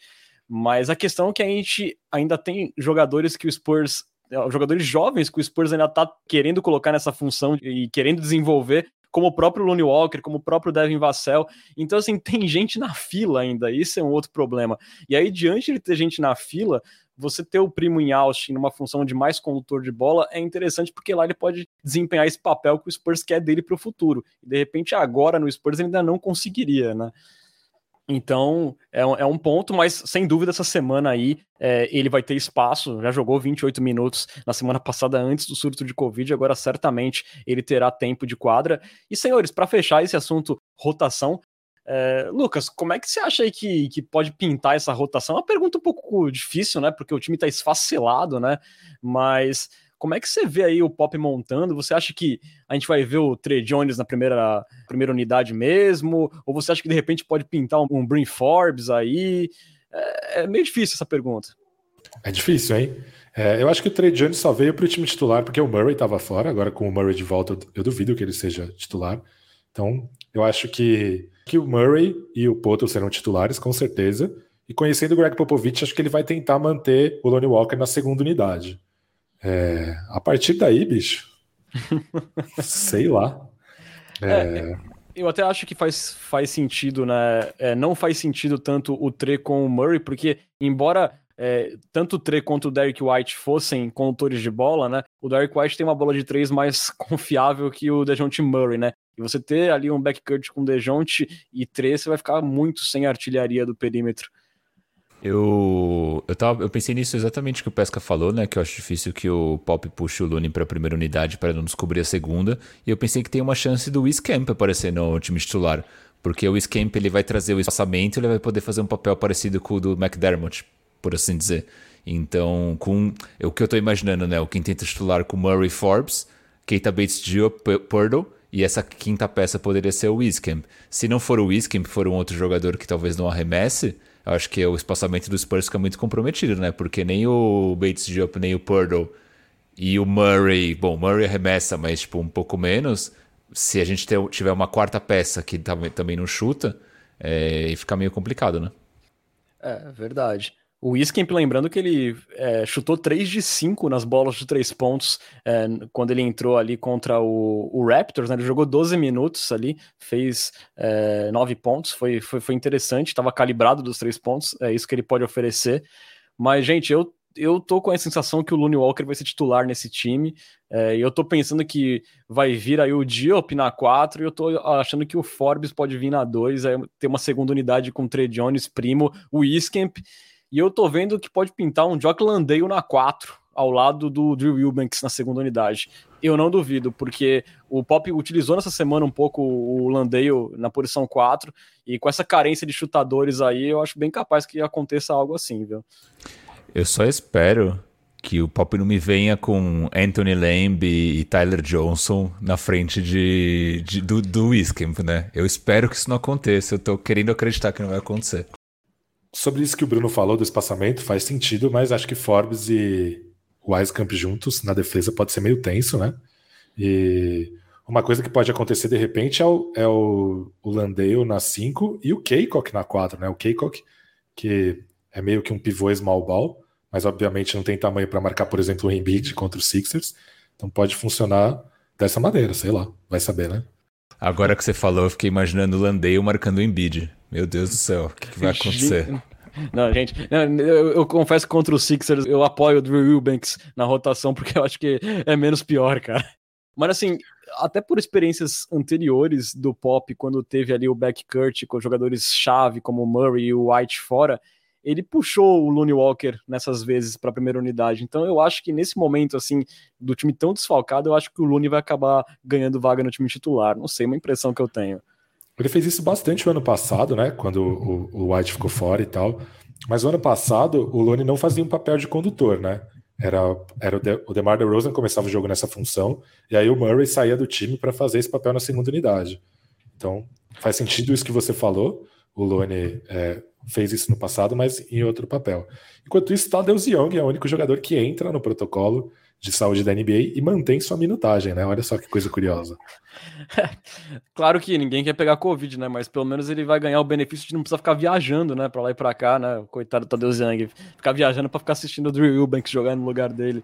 Mas a questão é que a gente ainda tem jogadores que o Spurs jogadores jovens que o Spurs ainda tá querendo colocar nessa função e querendo desenvolver, como o próprio Lonnie Walker, como o próprio Devin Vassell. Então, assim, [LAUGHS] tem gente na fila ainda, isso é um outro problema. E aí, diante de ter gente na fila, você ter o primo em Austin numa função de mais condutor de bola é interessante porque lá ele pode desempenhar esse papel que o Spurs quer dele para o futuro. E de repente, agora no Spurs ele ainda não conseguiria, né? Então, é um, é um, ponto, mas sem dúvida essa semana aí é, ele vai ter espaço. Já jogou 28 minutos na semana passada antes do surto de Covid, agora certamente ele terá tempo de quadra. E, senhores, para fechar esse assunto rotação, é, Lucas, como é que você acha aí que, que pode pintar essa rotação? É uma pergunta um pouco difícil, né? Porque o time está esfacelado, né? Mas como é que você vê aí o Pop montando? Você acha que a gente vai ver o Trey Jones na primeira, primeira unidade mesmo? Ou você acha que de repente pode pintar um, um Forbes aí? É, é meio difícil essa pergunta. É difícil, hein? É, eu acho que o Trey Jones só veio para o time titular porque o Murray estava fora. Agora, com o Murray de volta, eu duvido que ele seja titular. Então, eu acho que, que o Murray e o Poto serão titulares, com certeza. E conhecendo o Greg Popovich, acho que ele vai tentar manter o Lonnie Walker na segunda unidade. É, a partir daí, bicho, [LAUGHS] sei lá. É, é, eu até acho que faz, faz sentido, né? É, não faz sentido tanto o Tre com o Murray, porque embora é, tanto o Tre quanto o Derek White fossem condutores de bola, né? O Derek White tem uma bola de três mais [LAUGHS] confiável que o Dejounte Murray, né? E você ter ali um backcourt com Dejounte e Tre, você vai ficar muito sem artilharia do perímetro. Eu, eu, tava, eu pensei nisso exatamente que o Pesca falou, né? Que eu acho difícil que o Pop puxe o Looney para a primeira unidade para não descobrir a segunda. E eu pensei que tem uma chance do Wiscamp aparecer no time titular. Porque o Wiscamp ele vai trazer o espaçamento ele vai poder fazer um papel parecido com o do McDermott por assim dizer. Então, com o que eu estou imaginando, né? O quinteto titular com Murray Forbes, Keita Bates Diop, Purdle, e essa quinta peça poderia ser o Wiscamp. Se não for o Wiscamp, for um outro jogador que talvez não arremesse, eu acho que o espaçamento do Spurs fica muito comprometido, né? Porque nem o Bates Diop, nem o Purdle e o Murray, bom, Murray arremessa, mas tipo um pouco menos. Se a gente tiver uma quarta peça que também não chuta, é, fica meio complicado, né? É, verdade. O Iskemp, lembrando que ele é, chutou 3 de 5 nas bolas de 3 pontos é, quando ele entrou ali contra o, o, Raptors, né? Ele jogou 12 minutos ali, fez é, 9 pontos, foi, foi, foi interessante, estava calibrado dos 3 pontos, é isso que ele pode oferecer. Mas, gente, eu, eu tô com a sensação que o Looney Walker vai ser titular nesse time, é, eu tô pensando que vai vir aí o Diop na 4, e eu tô achando que o Forbes pode vir na 2, aí ter uma segunda unidade com o Trey Jones, Primo, o Iskemp e eu tô vendo que pode pintar um Jock Landale na 4, ao lado do Drew Wilbanks na segunda unidade. Eu não duvido, porque o Pop utilizou nessa semana um pouco o Landale na posição 4, e com essa carência de chutadores aí, eu acho bem capaz que aconteça algo assim, viu? Eu só espero que o Pop não me venha com Anthony Lamb e Tyler Johnson na frente de, de do, do né? Eu espero que isso não aconteça. Eu tô querendo acreditar que não vai acontecer. Sobre isso que o Bruno falou do espaçamento, faz sentido, mas acho que Forbes e Wisecamp juntos na defesa pode ser meio tenso, né? E uma coisa que pode acontecer de repente é o, é o, o Landale na 5 e o Keikok na 4, né? O Keikok, que é meio que um pivô small ball, mas obviamente não tem tamanho para marcar, por exemplo, o Embiid contra os Sixers. Então pode funcionar dessa maneira, sei lá, vai saber, né? Agora que você falou, eu fiquei imaginando o Landale marcando o Embiid. Meu Deus do céu, o que, que vai acontecer? [LAUGHS] Não, gente, não, eu, eu, confesso que contra os Sixers eu apoio o Drew Eubanks na rotação porque eu acho que é menos pior, cara. Mas assim, até por experiências anteriores do Pop, quando teve ali o backcourt com jogadores-chave como o Murray e o White fora, ele puxou o Looney Walker nessas vezes para a primeira unidade. Então eu acho que nesse momento assim do time tão desfalcado, eu acho que o Looney vai acabar ganhando vaga no time titular. Não sei, uma impressão que eu tenho. Ele fez isso bastante o ano passado, né? Quando o, o White ficou fora e tal. Mas o ano passado, o Looney não fazia um papel de condutor, né? Era, era o, de, o DeMar DeRozan começava o jogo nessa função, e aí o Murray saía do time para fazer esse papel na segunda unidade. Então, faz sentido isso que você falou. O Looney é, fez isso no passado, mas em outro papel. Enquanto isso, Tadeusz Young é o único jogador que entra no protocolo de saúde da NBA e mantém sua minutagem, né? Olha só que coisa curiosa. [LAUGHS] claro que ninguém quer pegar Covid, né? Mas pelo menos ele vai ganhar o benefício de não precisar ficar viajando, né? Pra lá e pra cá, né? Coitado do Tadeu Young. Ficar viajando pra ficar assistindo o Drew Eubanks jogar no lugar dele.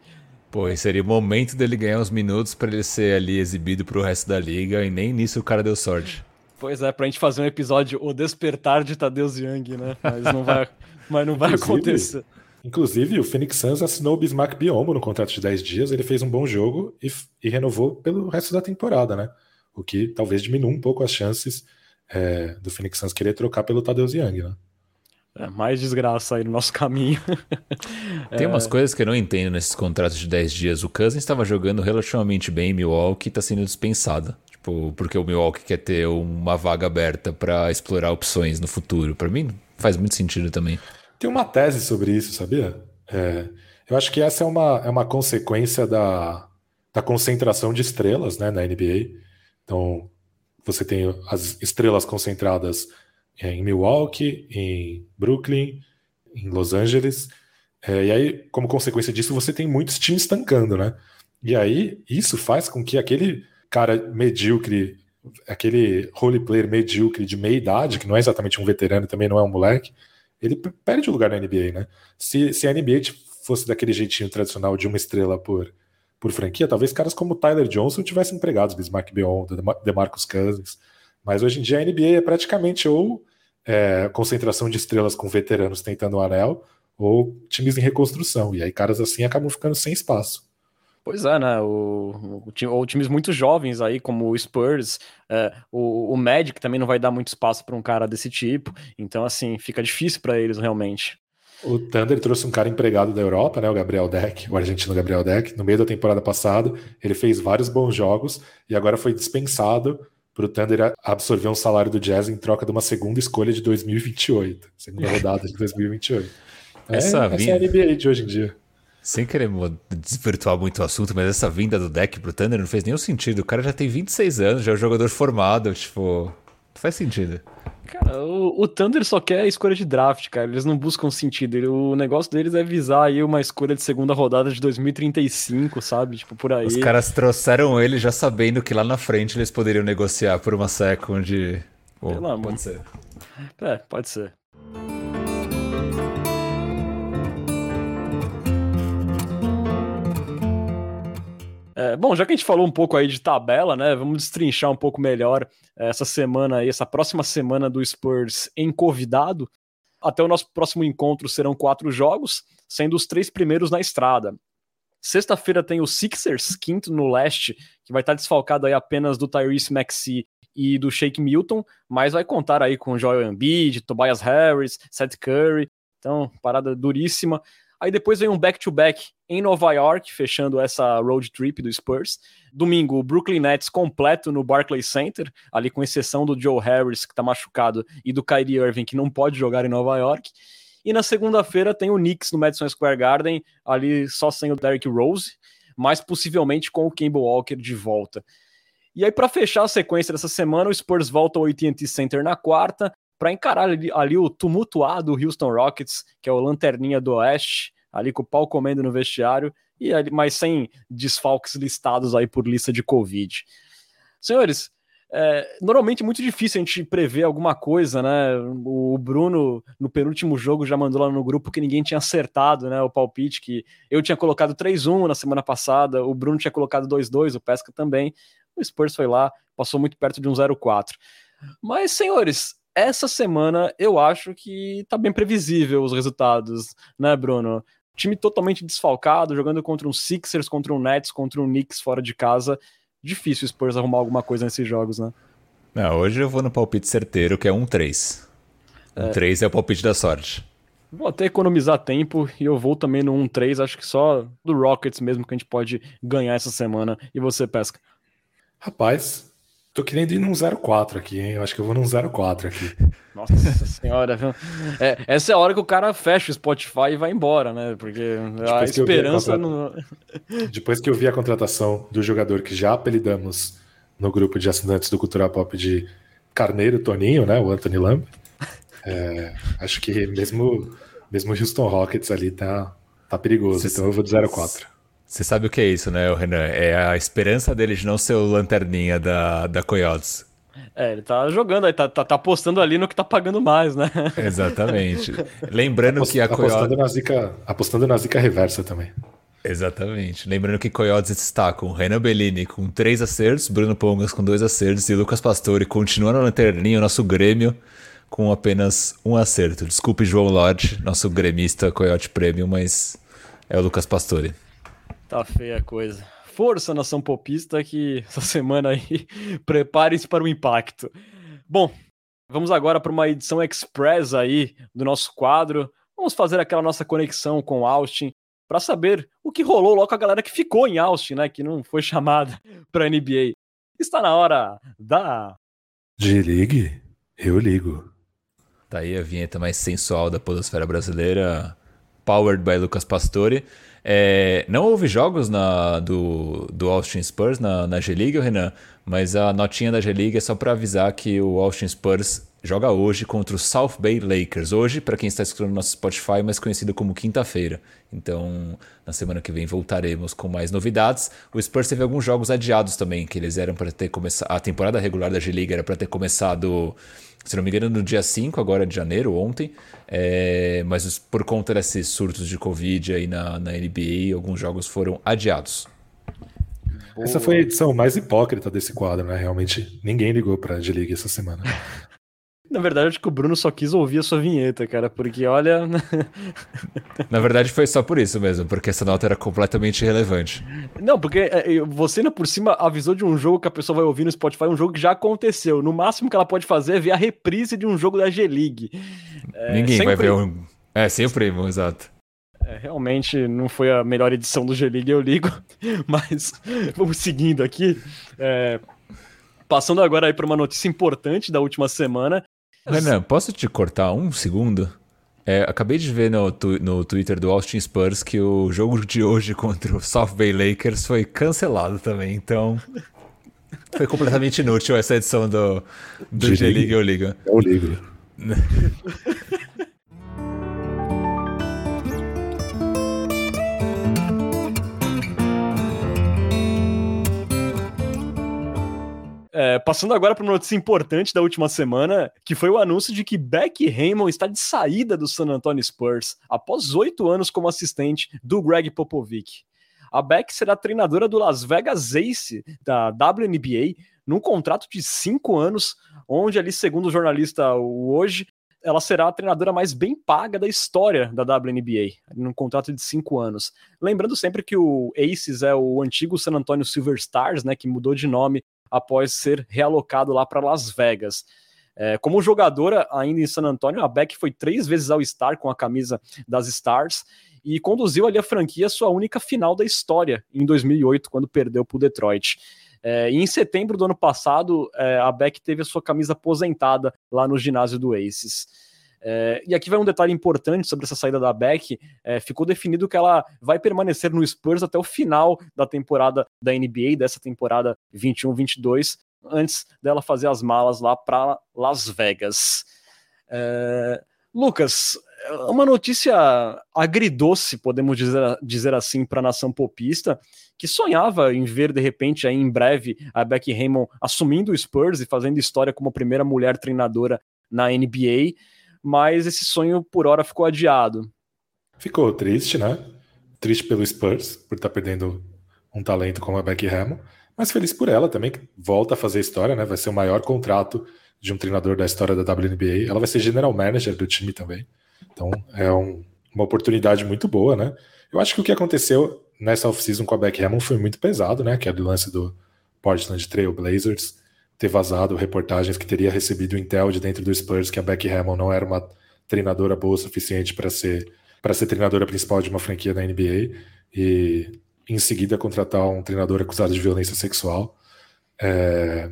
Pô, e seria o momento dele ganhar uns minutos para ele ser ali exibido pro resto da liga e nem nisso o cara deu sorte. Pois é, pra gente fazer um episódio O Despertar de Tadeu Young, né? Mas não vai, mas não vai acontecer. Inclusive, o Phoenix Suns assinou o Bismarck Biomo no contrato de 10 dias, ele fez um bom jogo e, e renovou pelo resto da temporada, né? O que talvez diminua um pouco as chances é, do Phoenix Suns querer trocar pelo Tadeusz Young, né? É, mais desgraça aí no nosso caminho. [LAUGHS] Tem é... umas coisas que eu não entendo nesses contratos de 10 dias. O Cousins estava jogando relativamente bem em Milwaukee e está sendo dispensado. Tipo, porque o Milwaukee quer ter uma vaga aberta para explorar opções no futuro. Para mim, faz muito sentido também. Tem uma tese sobre isso, sabia? É, eu acho que essa é uma, é uma consequência da, da concentração de estrelas né, na NBA. Então, você tem as estrelas concentradas em Milwaukee, em Brooklyn, em Los Angeles, É, e aí, como consequência disso, você tem muitos times estancando, né? E aí, isso faz com que aquele cara medíocre, aquele role player medíocre de meia idade, que não é exatamente um veterano, também não é um moleque, ele perde o lugar na NBA, né? Se, se a NBA fosse daquele jeitinho tradicional de uma estrela por, por franquia, talvez caras como Tyler Johnson tivessem empregados, Bismarck Beon, DeMarcus Cousins. Mas hoje em dia a NBA é praticamente ou é, concentração de estrelas com veteranos tentando o anel, ou times em reconstrução. E aí caras assim acabam ficando sem espaço. Pois é, né? O, o, ou times muito jovens aí, como o Spurs, é, o, o Magic também não vai dar muito espaço para um cara desse tipo. Então, assim, fica difícil para eles realmente. O Thunder trouxe um cara empregado da Europa, né, o Gabriel Deck, o argentino Gabriel Deck, no meio da temporada passada. Ele fez vários bons jogos e agora foi dispensado para o Thunder absorver um salário do Jazz em troca de uma segunda escolha de 2028, segunda [LAUGHS] rodada de 2028. Essa, é, essa é a NBA de hoje em dia. Sem querer desvirtuar muito o assunto, mas essa vinda do deck pro Thunder não fez nenhum sentido. O cara já tem 26 anos, já é um jogador formado, tipo. Não faz sentido. Cara, o, o Thunder só quer escolha de draft, cara. Eles não buscam sentido. O negócio deles é visar aí uma escolha de segunda rodada de 2035, sabe? Tipo, por aí. Os caras trouxeram ele já sabendo que lá na frente eles poderiam negociar por uma second. Pelo amor. Pode ser. É, pode ser. É, bom, já que a gente falou um pouco aí de tabela, né? Vamos destrinchar um pouco melhor essa semana aí, essa próxima semana do Spurs em convidado. Até o nosso próximo encontro serão quatro jogos, sendo os três primeiros na estrada. Sexta-feira tem o Sixers, quinto no leste, que vai estar desfalcado aí apenas do Tyrese Maxey e do Shake Milton, mas vai contar aí com Joel Embiid, Tobias Harris, Seth Curry. Então, parada duríssima. Aí depois vem um back-to-back -back em Nova York, fechando essa road trip do Spurs. Domingo, o Brooklyn Nets completo no Barclays Center, ali com exceção do Joe Harris, que tá machucado, e do Kyrie Irving, que não pode jogar em Nova York. E na segunda-feira tem o Knicks no Madison Square Garden, ali só sem o Derrick Rose, mas possivelmente com o Kemba Walker de volta. E aí, para fechar a sequência dessa semana, o Spurs volta ao AT&T Center na quarta, para encarar ali, ali, o tumultuado Houston Rockets, que é o lanterninha do Oeste, ali com o pau comendo no vestiário, e mas sem desfalques listados aí por lista de Covid. Senhores, é, normalmente é muito difícil a gente prever alguma coisa, né? O Bruno, no penúltimo jogo, já mandou lá no grupo que ninguém tinha acertado, né? O palpite, que eu tinha colocado 3-1 na semana passada, o Bruno tinha colocado 2-2, o Pesca também. O Spurs foi lá, passou muito perto de um 0-4. Mas, senhores, essa semana eu acho que tá bem previsível os resultados, né, Bruno? Time totalmente desfalcado, jogando contra um Sixers, contra um Nets, contra um Knicks fora de casa. Difícil o Spurs arrumar alguma coisa nesses jogos, né? Não, hoje eu vou no palpite certeiro, que é um 3. Um é... 3 é o palpite da sorte. Vou até economizar tempo e eu vou também no 1-3. Acho que só do Rockets mesmo que a gente pode ganhar essa semana. E você, Pesca? Rapaz, Tô querendo ir num 04 aqui, hein? Eu acho que eu vou num 04 aqui. [LAUGHS] Nossa senhora, viu? É, essa é a hora que o cara fecha o Spotify e vai embora, né? Porque Depois a esperança a não. [LAUGHS] Depois que eu vi a contratação do jogador que já apelidamos no grupo de assinantes do Cultura Pop de Carneiro Toninho, né? O Anthony Lamb. É, acho que mesmo, mesmo o Houston Rockets ali tá, tá perigoso, então eu vou de 04. Você sabe o que é isso, né, Renan? É a esperança dele de não ser o lanterninha da, da Coyotes. É, ele tá jogando aí, tá, tá, tá apostando ali no que tá pagando mais, né? Exatamente. [LAUGHS] Lembrando Apost, que a Coyotes. Apostando na, zica, apostando na zica reversa também. Exatamente. Lembrando que Coyotes está com Renan Bellini com três acertos, Bruno Pongas com dois acertos e Lucas Pastore continua na lanterninha, o nosso Grêmio, com apenas um acerto. Desculpe, João Lodge, nosso gremista Coyote Premium, mas é o Lucas Pastore. Tá feia a coisa. Força, nação popista, que [LAUGHS] essa semana aí prepare-se para o impacto. Bom, vamos agora para uma edição express aí do nosso quadro. Vamos fazer aquela nossa conexão com Austin para saber o que rolou logo com a galera que ficou em Austin, né? Que não foi [LAUGHS] chamada para NBA. Está na hora da. De ligue, eu ligo. Tá aí a vinheta mais sensual da Podosfera Brasileira, powered by Lucas Pastore. É, não houve jogos na, do, do Austin Spurs na, na G-League, Renan, mas a notinha da G-League é só para avisar que o Austin Spurs joga hoje contra o South Bay Lakers. Hoje, para quem está escutando no nosso Spotify, mais conhecido como quinta-feira. Então, na semana que vem voltaremos com mais novidades. O Spurs teve alguns jogos adiados também, que eles eram para ter começado. A temporada regular da G-League era para ter começado, se não me engano, no dia 5 agora de janeiro, ontem. É, mas por conta desses surtos de Covid aí na, na NBA, alguns jogos foram adiados. Essa foi a edição mais hipócrita desse quadro, né? Realmente ninguém ligou pra G-League essa semana. Na verdade, acho que o Bruno só quis ouvir a sua vinheta, cara, porque olha. Na verdade, foi só por isso mesmo, porque essa nota era completamente irrelevante. Não, porque é, você ainda por cima avisou de um jogo que a pessoa vai ouvir no Spotify, um jogo que já aconteceu. No máximo que ela pode fazer é ver a reprise de um jogo da G-League. É, Ninguém vai ver um. É, sem o primo, exato. É, realmente não foi a melhor edição do G-League, eu ligo. [LAUGHS] Mas vamos seguindo aqui. É, passando agora aí para uma notícia importante da última semana. Renan, posso te cortar um segundo? É, acabei de ver no, tu, no Twitter do Austin Spurs que o jogo de hoje [LAUGHS] contra o South Bay Lakers foi cancelado também, então foi completamente inútil essa edição do, do G-League Eu Liga. Eu Ligo. [LAUGHS] É, passando agora para uma notícia importante da última semana, que foi o anúncio de que Beck Raymond está de saída do San Antonio Spurs após oito anos como assistente do Greg Popovich. A Beck será treinadora do Las Vegas Ace da WNBA num contrato de cinco anos, onde ali, segundo o jornalista hoje, ela será a treinadora mais bem paga da história da WNBA, num contrato de cinco anos. Lembrando sempre que o Aces é o antigo San Antonio Silver Stars, né, que mudou de nome após ser realocado lá para Las Vegas. É, como jogadora ainda em San Antonio, a Beck foi três vezes ao Star com a camisa das Stars e conduziu ali a franquia sua única final da história em 2008, quando perdeu para o Detroit. É, e em setembro do ano passado, é, a Beck teve a sua camisa aposentada lá no ginásio do Aces. É, e aqui vai um detalhe importante sobre essa saída da Beck. É, ficou definido que ela vai permanecer no Spurs até o final da temporada da NBA, dessa temporada 21-22, antes dela fazer as malas lá para Las Vegas. É, Lucas, uma notícia agridoce, podemos dizer, dizer assim, para a nação popista, que sonhava em ver de repente aí em breve a Becky Raymond assumindo o Spurs e fazendo história como a primeira mulher treinadora na NBA mas esse sonho por hora ficou adiado. Ficou triste, né? Triste pelo Spurs, por estar tá perdendo um talento como a Becky Hammond, mas feliz por ela também, que volta a fazer história, né? Vai ser o maior contrato de um treinador da história da WNBA. Ela vai ser general manager do time também. Então é um, uma oportunidade muito boa, né? Eu acho que o que aconteceu nessa off-season com a Becky Hammond foi muito pesado, né? Que é do lance do Portland Trail Blazers ter vazado reportagens que teria recebido intel de dentro do Spurs que a Becky Hammond não era uma treinadora boa o suficiente para ser para ser treinadora principal de uma franquia da NBA e em seguida contratar um treinador acusado de violência sexual. É...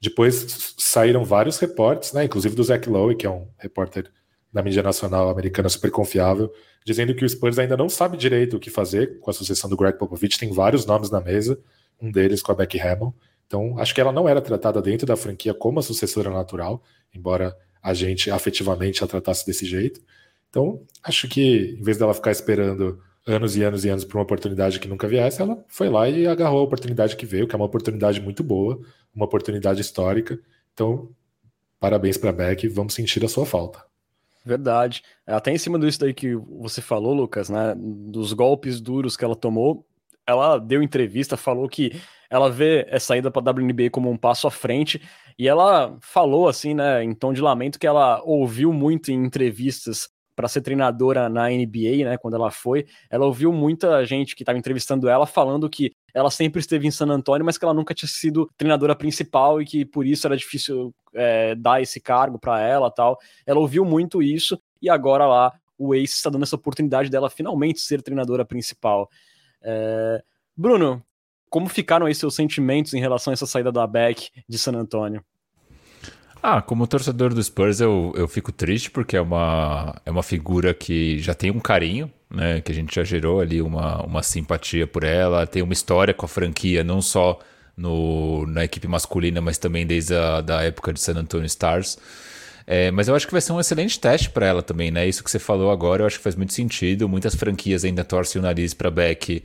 Depois saíram vários reportes, né, inclusive do Zach Lowe, que é um repórter da mídia nacional americana super confiável, dizendo que o Spurs ainda não sabe direito o que fazer com a sucessão do Greg Popovich. Tem vários nomes na mesa, um deles com a Becky Hammond. Então, acho que ela não era tratada dentro da franquia como a sucessora natural, embora a gente afetivamente a tratasse desse jeito. Então, acho que em vez dela ficar esperando anos e anos e anos por uma oportunidade que nunca viesse, ela foi lá e agarrou a oportunidade que veio, que é uma oportunidade muito boa, uma oportunidade histórica. Então, parabéns para Beck, vamos sentir a sua falta. Verdade. Até em cima disso daí que você falou, Lucas, né, dos golpes duros que ela tomou, ela deu entrevista, falou que ela vê essa ida para a WNBA como um passo à frente e ela falou assim, né, em tom de lamento que ela ouviu muito em entrevistas para ser treinadora na NBA, né, quando ela foi, ela ouviu muita gente que estava entrevistando ela falando que ela sempre esteve em San Antonio, mas que ela nunca tinha sido treinadora principal e que por isso era difícil é, dar esse cargo para ela, tal. Ela ouviu muito isso e agora lá o Ace está dando essa oportunidade dela finalmente ser treinadora principal. É... Bruno, como ficaram aí seus sentimentos em relação a essa saída da Beck de San Antonio? Ah, como torcedor do Spurs, eu, eu fico triste porque é uma, é uma figura que já tem um carinho, né? Que a gente já gerou ali uma, uma simpatia por ela, tem uma história com a franquia, não só no, na equipe masculina, mas também desde a da época de San Antonio Stars. É, mas eu acho que vai ser um excelente teste para ela também, né? Isso que você falou agora, eu acho que faz muito sentido. Muitas franquias ainda torcem o nariz para Beck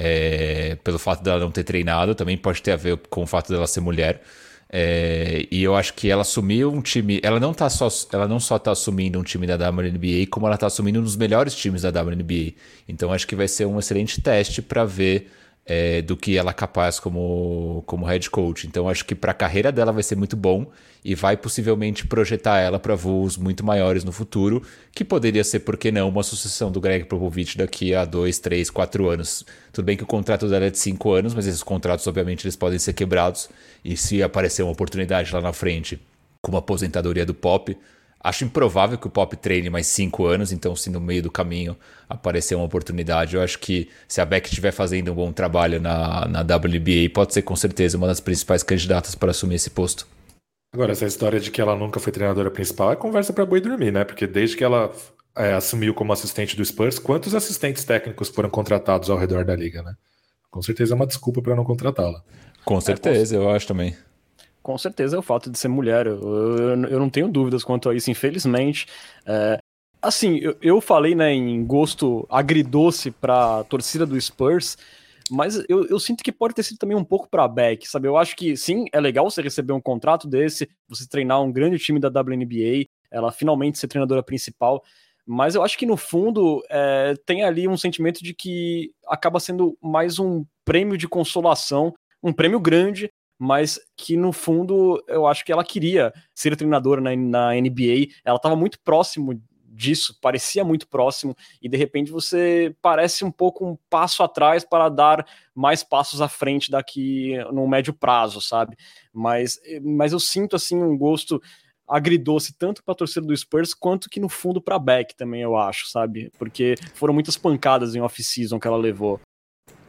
é, pelo fato dela não ter treinado, também pode ter a ver com o fato dela ser mulher. É, e eu acho que ela assumiu um time. Ela não, tá só, ela não só está assumindo um time da WNBA, como ela está assumindo um dos melhores times da WNBA. Então acho que vai ser um excelente teste para ver é, do que ela é capaz como, como head coach. Então acho que para a carreira dela vai ser muito bom e vai possivelmente projetar ela para voos muito maiores no futuro, que poderia ser, por que não, uma sucessão do Greg Popovich daqui a dois, três, quatro anos. Tudo bem que o contrato dela é de cinco anos, mas esses contratos, obviamente, eles podem ser quebrados e se aparecer uma oportunidade lá na frente, como a aposentadoria do Pop, Acho improvável que o Pop treine mais cinco anos, então se no meio do caminho aparecer uma oportunidade, eu acho que se a Beck estiver fazendo um bom trabalho na, na WBA, pode ser com certeza uma das principais candidatas para assumir esse posto. Agora, essa história de que ela nunca foi treinadora principal é conversa para boi dormir, né? Porque desde que ela é, assumiu como assistente do Spurs, quantos assistentes técnicos foram contratados ao redor da liga, né? Com certeza é uma desculpa para não contratá-la. Com certeza, é, eu acho também com certeza é o fato de ser mulher. Eu, eu, eu não tenho dúvidas quanto a isso, infelizmente. É, assim, eu, eu, falei né, em gosto agridoce para a torcida do Spurs, mas eu, eu, sinto que pode ter sido também um pouco para Beck, sabe? Eu acho que sim, é legal você receber um contrato desse, você treinar um grande time da WNBA, ela finalmente ser treinadora principal. Mas eu acho que no fundo é, tem ali um sentimento de que acaba sendo mais um prêmio de consolação, um prêmio grande, mas que no fundo eu acho que ela queria ser treinadora na, na NBA, ela estava muito próximo disso, parecia muito próximo, e de repente você parece um pouco um passo atrás para dar mais passos à frente daqui no médio prazo, sabe? Mas, mas eu sinto assim um gosto agridoce tanto para a torcida do Spurs quanto que no fundo para Beck também eu acho, sabe? Porque foram muitas pancadas em off-season que ela levou.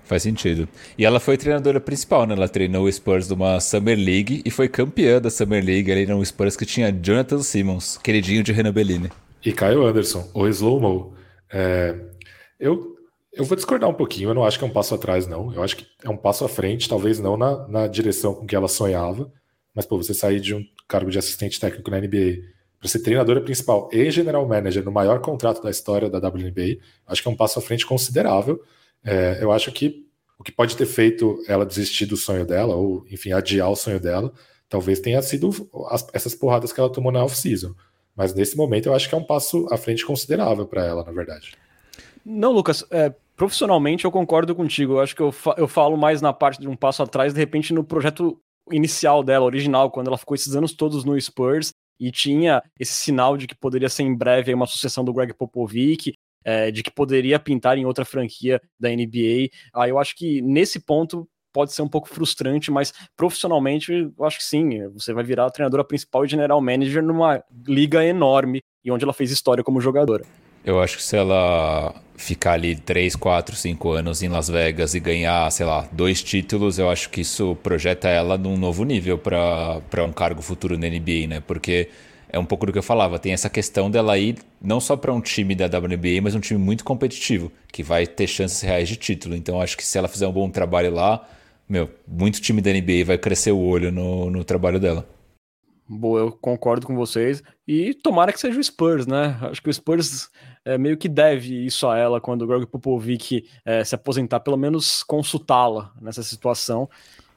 Faz sentido. E ela foi treinadora principal, né? Ela treinou o Spurs numa Summer League e foi campeã da Summer League ali no Spurs que tinha Jonathan Simmons, queridinho de Renan Bellini. E Caio Anderson, o Slow-Mo. É, eu, eu vou discordar um pouquinho, eu não acho que é um passo atrás, não. Eu acho que é um passo à frente, talvez não na, na direção com que ela sonhava, mas, pô, você sair de um cargo de assistente técnico na NBA para ser treinadora principal e general manager no maior contrato da história da WNBA, acho que é um passo à frente considerável. É, eu acho que o que pode ter feito ela desistir do sonho dela, ou, enfim, adiar o sonho dela, talvez tenha sido as, essas porradas que ela tomou na off-season. Mas nesse momento eu acho que é um passo à frente considerável para ela, na verdade. Não, Lucas, é, profissionalmente eu concordo contigo. Eu acho que eu, fa eu falo mais na parte de um passo atrás, de repente, no projeto inicial dela, original, quando ela ficou esses anos todos no Spurs e tinha esse sinal de que poderia ser em breve uma sucessão do Greg Popovich é, de que poderia pintar em outra franquia da NBA. Aí eu acho que nesse ponto pode ser um pouco frustrante, mas profissionalmente eu acho que sim, você vai virar a treinadora principal e general manager numa liga enorme e onde ela fez história como jogadora. Eu acho que se ela ficar ali 3, 4, 5 anos em Las Vegas e ganhar, sei lá, dois títulos, eu acho que isso projeta ela num novo nível para um cargo futuro na NBA, né? Porque é um pouco do que eu falava. Tem essa questão dela ir não só para um time da WNBA, mas um time muito competitivo, que vai ter chances reais de título. Então acho que se ela fizer um bom trabalho lá, meu, muito time da NBA vai crescer o olho no, no trabalho dela. Boa, eu concordo com vocês. E tomara que seja o Spurs, né? Acho que o Spurs é, meio que deve isso a ela quando o Greg Popovich é, se aposentar, pelo menos consultá-la nessa situação.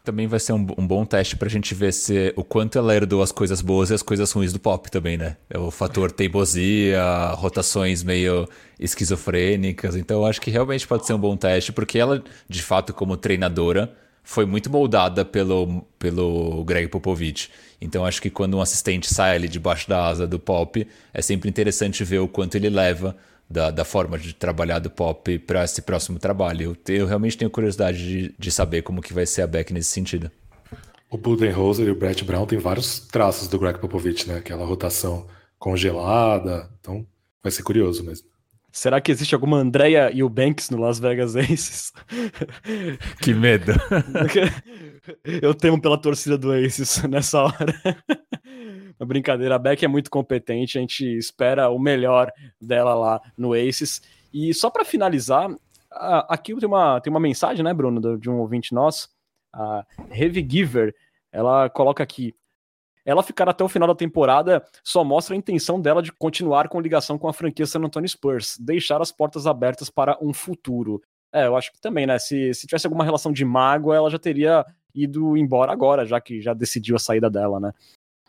Também vai ser um, um bom teste pra gente ver se o quanto ela herdou as coisas boas e as coisas ruins do pop também, né? É o fator teimosia, rotações meio esquizofrênicas. Então acho que realmente pode ser um bom teste, porque ela, de fato, como treinadora, foi muito moldada pelo, pelo Greg Popovich. Então acho que quando um assistente sai ali debaixo da asa do pop, é sempre interessante ver o quanto ele leva da, da forma de trabalhar do pop para esse próximo trabalho. Eu, eu, realmente tenho curiosidade de, de saber como que vai ser a Beck nesse sentido. O Budenholzer e o Brett Brown têm vários traços do Greg Popovich, né? Aquela rotação congelada. Então, vai ser curioso mesmo. Será que existe alguma Andrea e o Banks no Las Vegas Aces? [LAUGHS] Que medo. [LAUGHS] Eu temo pela torcida do Aces nessa hora. Brincadeira, a Beck é muito competente, a gente espera o melhor dela lá no Aces. E só para finalizar, aqui tem uma, tem uma mensagem, né, Bruno, de um ouvinte nosso, a Heavy Giver, ela coloca aqui. ela ficar até o final da temporada só mostra a intenção dela de continuar com ligação com a franquia San Antonio Spurs, deixar as portas abertas para um futuro. É, eu acho que também, né? Se, se tivesse alguma relação de mágoa, ela já teria ido embora agora, já que já decidiu a saída dela, né?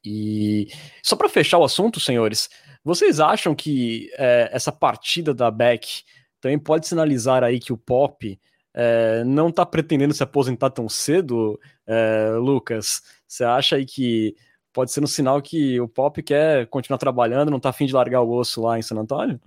E só para fechar o assunto, senhores, vocês acham que é, essa partida da Beck também pode sinalizar aí que o Pop é, não está pretendendo se aposentar tão cedo, é, Lucas? Você acha aí que pode ser um sinal que o Pop quer continuar trabalhando, não está afim de largar o osso lá em San Antônio?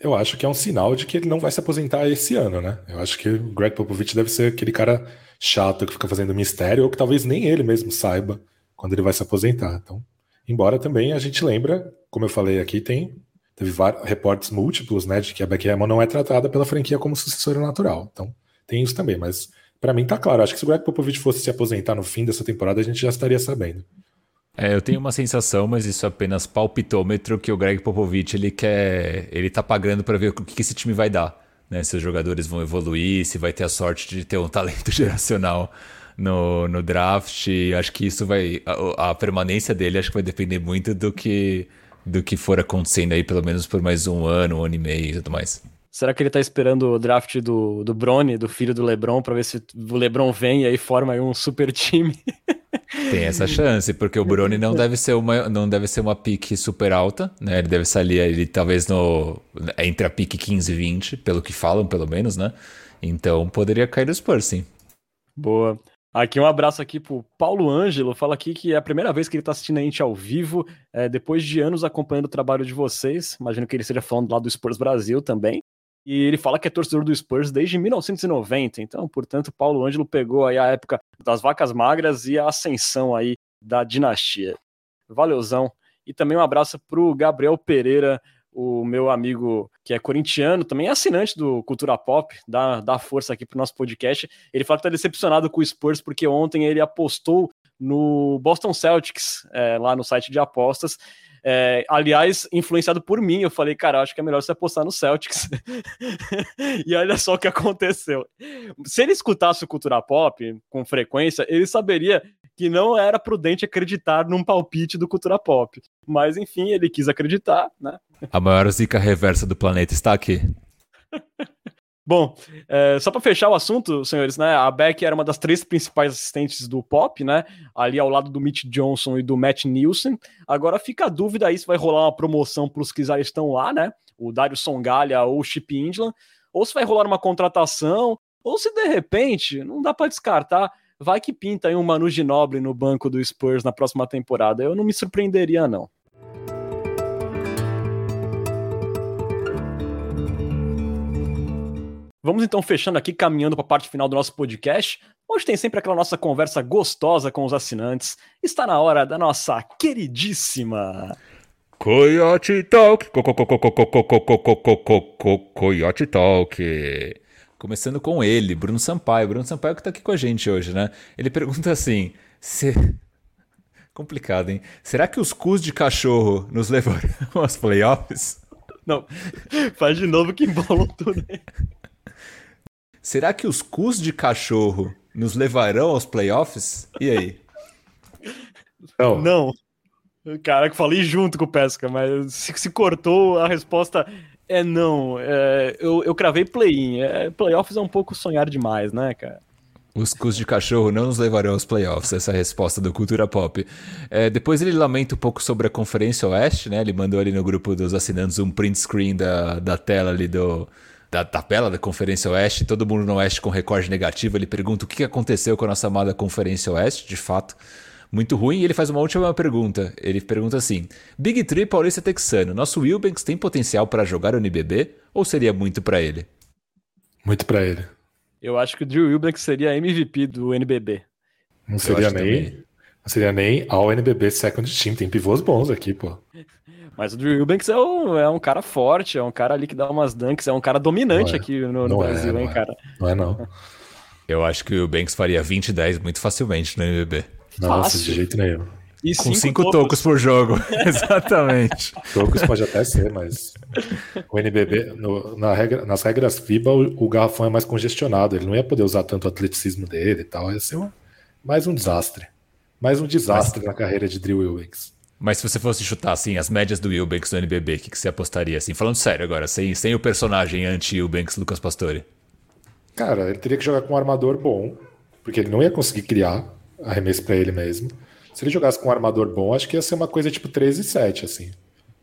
Eu acho que é um sinal de que ele não vai se aposentar esse ano, né? Eu acho que o Greg Popovich deve ser aquele cara chato que fica fazendo mistério, ou que talvez nem ele mesmo saiba quando ele vai se aposentar. Então, embora também a gente lembra, como eu falei aqui, tem teve reportes múltiplos, né, de que a Becky Hammond não é tratada pela franquia como sucessora natural. Então, tem isso também, mas para mim tá claro, acho que se o Greg Popovich fosse se aposentar no fim dessa temporada, a gente já estaria sabendo. É, eu tenho uma sensação, mas isso é apenas palpitômetro que o Greg Popovich ele quer, ele tá pagando para ver o que esse time vai dar, né? Se os jogadores vão evoluir, se vai ter a sorte de ter um talento [LAUGHS] geracional no, no draft. Acho que isso vai. A, a, permanência dele acho que vai depender muito do que, do que for acontecendo aí, pelo menos por mais um ano, um ano e meio e tudo mais. Será que ele tá esperando o draft do, do Brony, do filho do Lebron, para ver se o Lebron vem e aí forma aí um super time? [LAUGHS] Tem essa chance, porque o Brony não deve ser uma, não deve ser uma pique super alta, né? Ele deve sair ali talvez no entre a pique 15 e 20, pelo que falam, pelo menos, né? Então poderia cair no Spurs, sim. Boa. Aqui um abraço aqui pro Paulo Ângelo, fala aqui que é a primeira vez que ele tá assistindo a gente ao vivo, é, depois de anos acompanhando o trabalho de vocês, imagino que ele esteja falando lá do Spurs Brasil também, e ele fala que é torcedor do Spurs desde 1990, então, portanto, Paulo Ângelo pegou aí a época das vacas magras e a ascensão aí da dinastia. Valeuzão. E também um abraço pro Gabriel Pereira, o meu amigo que é corintiano, também é assinante do Cultura Pop, dá, dá força aqui pro nosso podcast. Ele fala que tá decepcionado com o Spurs porque ontem ele apostou no Boston Celtics, é, lá no site de apostas. É, aliás, influenciado por mim, eu falei, cara, acho que é melhor você apostar no Celtics. [LAUGHS] e olha só o que aconteceu. Se ele escutasse o Cultura Pop com frequência, ele saberia que não era prudente acreditar num palpite do Cultura Pop. Mas enfim, ele quis acreditar, né? A maior zica reversa do planeta está aqui. [LAUGHS] Bom, é, só para fechar o assunto, senhores, né? A Beck era uma das três principais assistentes do Pop, né? Ali ao lado do Mitch Johnson e do Matt Nielsen. Agora fica a dúvida aí se vai rolar uma promoção para os que já estão lá, né? O Dario Songalha ou o Chip Indland, ou se vai rolar uma contratação, ou se de repente, não dá para descartar, vai que pinta aí um Manu Ginobili no banco do Spurs na próxima temporada. Eu não me surpreenderia, não. Vamos então fechando aqui, caminhando para a parte final do nosso podcast. Hoje tem sempre aquela nossa conversa gostosa com os assinantes. Está na hora da nossa queridíssima Coyote Talk. Coyote Talk. Começando com ele, Bruno Sampaio. Bruno Sampaio que tá aqui com a gente hoje, né? Ele pergunta assim: se... complicado, hein? Será que os cus de cachorro nos levarão aos playoffs? Não, faz de novo que embolou tudo. Hein? Será que os cus de cachorro nos levarão aos playoffs? E aí? Não. Não. Cara, que falei junto com o Pesca, mas se, se cortou, a resposta é não. É, eu, eu cravei play-in. É, playoffs é um pouco sonhar demais, né, cara? Os cus de cachorro não nos levarão aos playoffs, essa é a resposta do Cultura Pop. É, depois ele lamenta um pouco sobre a Conferência Oeste, né? Ele mandou ali no grupo dos assinantes um print screen da, da tela ali do, da tabela da Conferência Oeste, todo mundo no Oeste com recorde negativo. Ele pergunta o que aconteceu com a nossa amada Conferência Oeste, de fato muito ruim. E ele faz uma última pergunta. Ele pergunta assim: Big Tree Paulista Texano, nosso Wilbanks tem potencial para jogar o NBB ou seria muito para ele? Muito para ele. Eu acho que o Drew Wilbanks seria MVP do NBB. Não seria nem. Não seria nem ao NBB Second Team. Tem pivôs bons aqui, pô. Mas o Drew Eubanks é um, é um cara forte, é um cara ali que dá umas dunks, é um cara dominante é. aqui no, no Brasil, é, hein, é. cara? Não é, não. Eu acho que o Banks faria 20 10 muito facilmente no NBB. Nossa, de jeito nenhum. E Com 5 tocos. tocos por jogo. [LAUGHS] Exatamente. tocos pode até ser, mas o NBB, no, na regra, nas regras FIBA, o, o, garrafão é mais congestionado. Ele não ia poder usar tanto o atleticismo dele e tal. Ia ser um, mais um desastre. mais um desastre Mas... na carreira de Drew Eubanks. Mas se você fosse chutar assim as médias do Eubanks no NBB, o que, que você apostaria assim? Falando sério agora, sem, sem o personagem anti-Eubanks Lucas Pastore. Cara, ele teria que jogar com um armador bom, porque ele não ia conseguir criar arremesso para ele mesmo. Se ele jogasse com um armador bom, acho que ia ser uma coisa tipo 13 e 7, assim.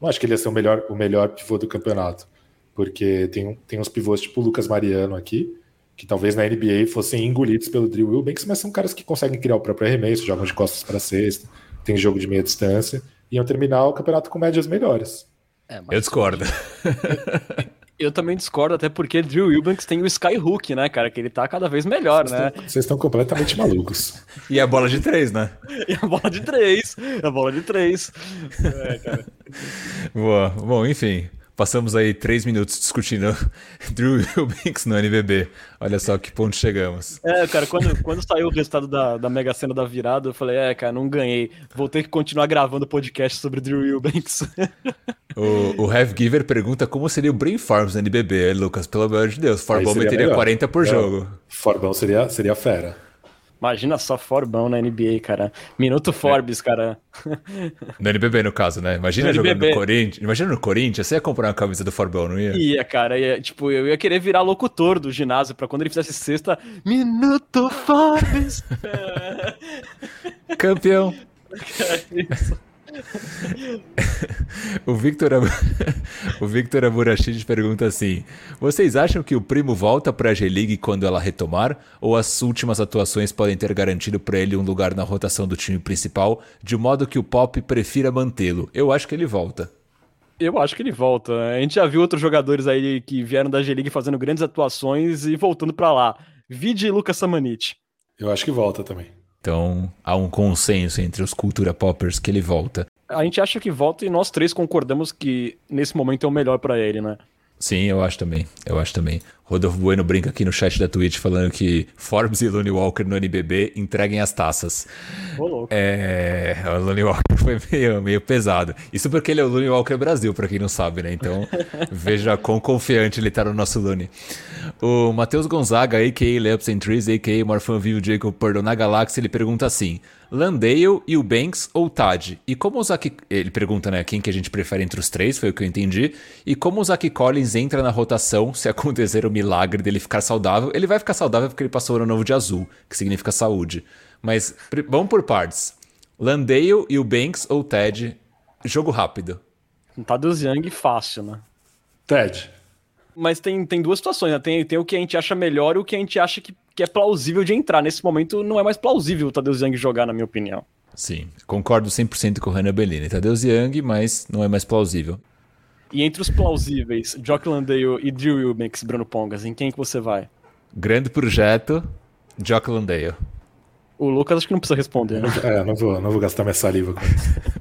Não acho que ele ia ser o melhor, o melhor pivô do campeonato. Porque tem, tem uns pivôs tipo o Lucas Mariano aqui, que talvez na NBA fossem engolidos pelo Drew Wilbanks, mas são caras que conseguem criar o próprio arremesso, jogam de costas para cesta, tem jogo de meia distância, e iam terminar o campeonato com médias melhores. É, Eu discordo. Eu também discordo, até porque Drew Eubanks tem o Skyhook, né, cara? Que ele tá cada vez melhor, vocês né? Estão, vocês estão completamente malucos. [LAUGHS] e a bola de três, né? [LAUGHS] e a bola de três. A bola de três. É, cara. Boa. Bom, enfim. Passamos aí três minutos discutindo [LAUGHS] Drew Eubanks no NBB. Olha só que ponto chegamos. É, cara, quando, quando saiu o resultado da, da Mega Sena da virada, eu falei, é, cara, não ganhei. Vou ter que continuar gravando podcast sobre Drew Eubanks. [LAUGHS] O, o Have Giver pergunta como seria o Brain Farms no NBB, Lucas, pelo amor de Deus. Forbão meteria melhor. 40 por é, jogo. Forbão seria, seria fera. Imagina só Forbão na NBA, cara. Minuto Forbes, é. cara. No NBB, no caso, né? Imagina no jogando NBB. no Corinthians. Imagina no Corinthians, você ia comprar uma camisa do Forbão, não ia? Ia, cara. Ia, tipo, eu ia querer virar locutor do ginásio pra quando ele fizesse sexta. Minuto Forbes! [LAUGHS] Campeão! [LAUGHS] É isso. [LAUGHS] o Victor, [LAUGHS] o Victor Amurachid pergunta assim: Vocês acham que o primo volta para a G-League quando ela retomar? Ou as últimas atuações podem ter garantido para ele um lugar na rotação do time principal, de modo que o Pop prefira mantê-lo? Eu acho que ele volta. Eu acho que ele volta. A gente já viu outros jogadores aí que vieram da G-League fazendo grandes atuações e voltando para lá. Vide Lucas Samanit. Eu acho que volta também. Então há um consenso entre os cultura poppers que ele volta. A gente acha que volta e nós três concordamos que nesse momento é o melhor para ele, né? Sim, eu acho também. Eu acho também. Rodolfo Bueno brinca aqui no chat da Twitch falando que Forbes e Looney Walker no NBB entreguem as taças. Ô, louco. É, o Looney Walker [LAUGHS] foi meio, meio pesado. Isso porque ele é o Looney Walker Brasil, para quem não sabe, né? Então [LAUGHS] veja quão confiante ele tá no nosso Looney. O Matheus Gonzaga, a.k.a. Lamps and Trees, a.k.a. Morfan Vivo Jacob Perdão na Galáxia, ele pergunta assim: Landale e o Banks ou Tad? E como o Zach... Ele pergunta, né, quem que a gente prefere entre os três, foi o que eu entendi. E como o Zach Collins entra na rotação se acontecer o milagre dele ficar saudável? Ele vai ficar saudável porque ele passou o ano novo de azul, que significa saúde. Mas vamos por partes. Landale e o Banks ou Ted? Jogo rápido. Tadeusz Young fácil, né? Ted. Mas tem, tem duas situações, né? Tem, tem o que a gente acha melhor e o que a gente acha que, que é plausível de entrar. Nesse momento não é mais plausível o Tadeu Young jogar, na minha opinião. Sim, concordo 100% com o Renan Bellini. Tadeu Young, mas não é mais plausível. E entre os plausíveis, Jock Landale e Drew Eubanks, Bruno Pongas, em quem que você vai? Grande projeto, Jock Landale. O Lucas acho que não precisa responder. Né? É, não vou, não vou gastar minha saliva com isso. [LAUGHS]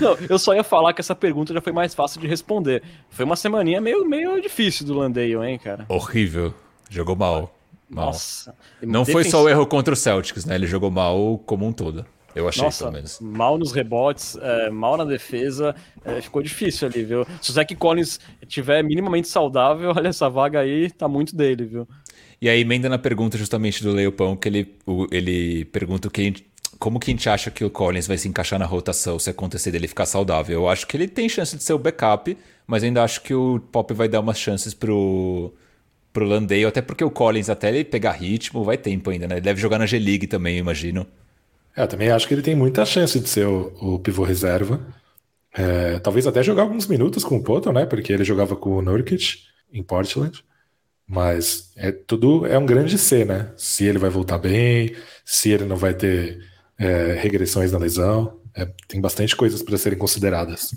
não, eu só ia falar que essa pergunta já foi mais fácil de responder. Foi uma semaninha meio, meio difícil do Landale, hein, cara? Horrível. Jogou mal. mal. Nossa. Não foi só o erro contra o Celtics, né? Ele jogou mal como um todo. Eu achei, Nossa, pelo menos. Mal nos rebotes, é, mal na defesa, é, ficou difícil ali, viu? Se o Zach Collins tiver minimamente saudável, [LAUGHS] olha, essa vaga aí tá muito dele, viu? E aí, emenda na pergunta justamente do Leopão, que ele, o, ele pergunta o que como que a gente acha que o Collins vai se encaixar na rotação se acontecer dele ficar saudável? Eu acho que ele tem chance de ser o backup, mas ainda acho que o Pop vai dar umas chances pro, pro Landale, até porque o Collins, até ele pegar ritmo, vai tempo ainda, né? Ele deve jogar na G-League também, imagino. É, eu também acho que ele tem muita chance de ser o, o pivô reserva. É, talvez até jogar alguns minutos com o Poto, né? Porque ele jogava com o Nurkic em Portland. Mas é tudo é um grande C, né? Se ele vai voltar bem, se ele não vai ter é, regressões na lesão. É, tem bastante coisas para serem consideradas.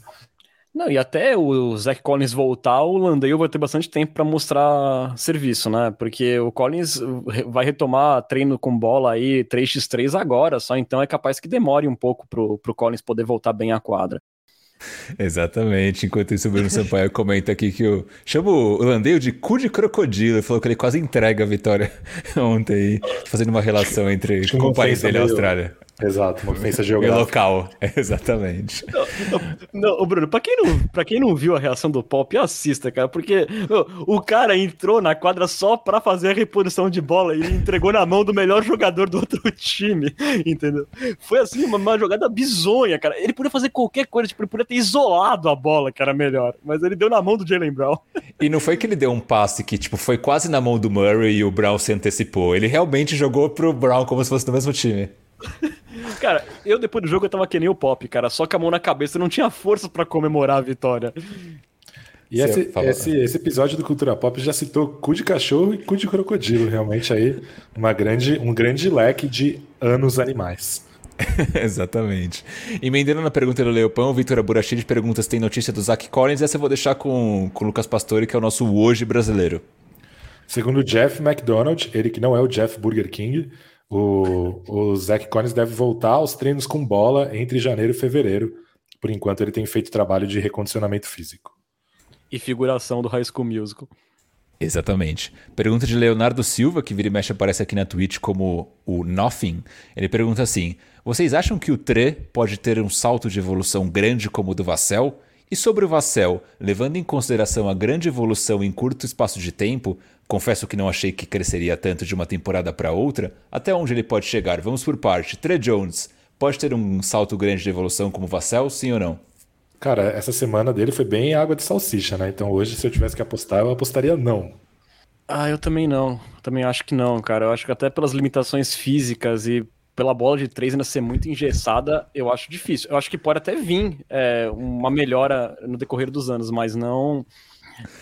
Não, e até o Zach Collins voltar, o Landale vai ter bastante tempo para mostrar serviço, né? Porque o Collins vai retomar treino com bola aí 3x3 agora, só então é capaz que demore um pouco pro, pro Collins poder voltar bem à quadra. Exatamente. Enquanto isso, o Bruno Sampaio [LAUGHS] comenta aqui que eu chamo o Landeio de cu de crocodilo. Ele falou que ele quase entrega a vitória [LAUGHS] ontem, fazendo uma relação entre com o país dele e a Austrália. Exato, uma ofensa [LAUGHS] geográfica. local, [LAUGHS] exatamente. Não, não, Bruno, pra quem, não, pra quem não viu a reação do Pop, assista, cara, porque o, o cara entrou na quadra só pra fazer a reposição de bola e ele entregou na mão do melhor jogador do outro time, [LAUGHS] entendeu? Foi assim, uma, uma jogada bizonha, cara. Ele podia fazer qualquer coisa, tipo, ele podia ter isolado a bola, que era melhor, mas ele deu na mão do Jalen Brown. E não foi que ele deu um passe que, tipo, foi quase na mão do Murray e o Brown se antecipou. Ele realmente jogou pro Brown como se fosse do mesmo time. [LAUGHS] Cara, eu depois do jogo eu tava que nem o Pop, cara, só com a mão na cabeça, não tinha força para comemorar a vitória. E esse, esse, esse, episódio do Cultura Pop já citou cu de cachorro e cu de crocodilo, realmente aí uma grande, um grande leque de anos animais. [LAUGHS] Exatamente. Emendando na pergunta do Leopão, o Vitor Aburachi de perguntas tem notícia do Zach Collins, essa eu vou deixar com, com o Lucas Pastore, que é o nosso hoje brasileiro. Segundo o Jeff McDonald, ele que não é o Jeff Burger King, o, o Zach Collins deve voltar aos treinos com bola entre janeiro e fevereiro. Por enquanto, ele tem feito trabalho de recondicionamento físico. E figuração do High School Musical. Exatamente. Pergunta de Leonardo Silva, que vira e mexe aparece aqui na Twitch como o Nothing. Ele pergunta assim: Vocês acham que o Tre pode ter um salto de evolução grande como o do Vassell? E sobre o Vassell, levando em consideração a grande evolução em curto espaço de tempo, confesso que não achei que cresceria tanto de uma temporada para outra, até onde ele pode chegar? Vamos por parte. Tre Jones, pode ter um salto grande de evolução como o Vassell, sim ou não? Cara, essa semana dele foi bem água de salsicha, né? Então hoje, se eu tivesse que apostar, eu apostaria não. Ah, eu também não. Também acho que não, cara. Eu acho que até pelas limitações físicas e pela bola de três ainda ser muito engessada, eu acho difícil. Eu acho que pode até vir é, uma melhora no decorrer dos anos, mas não.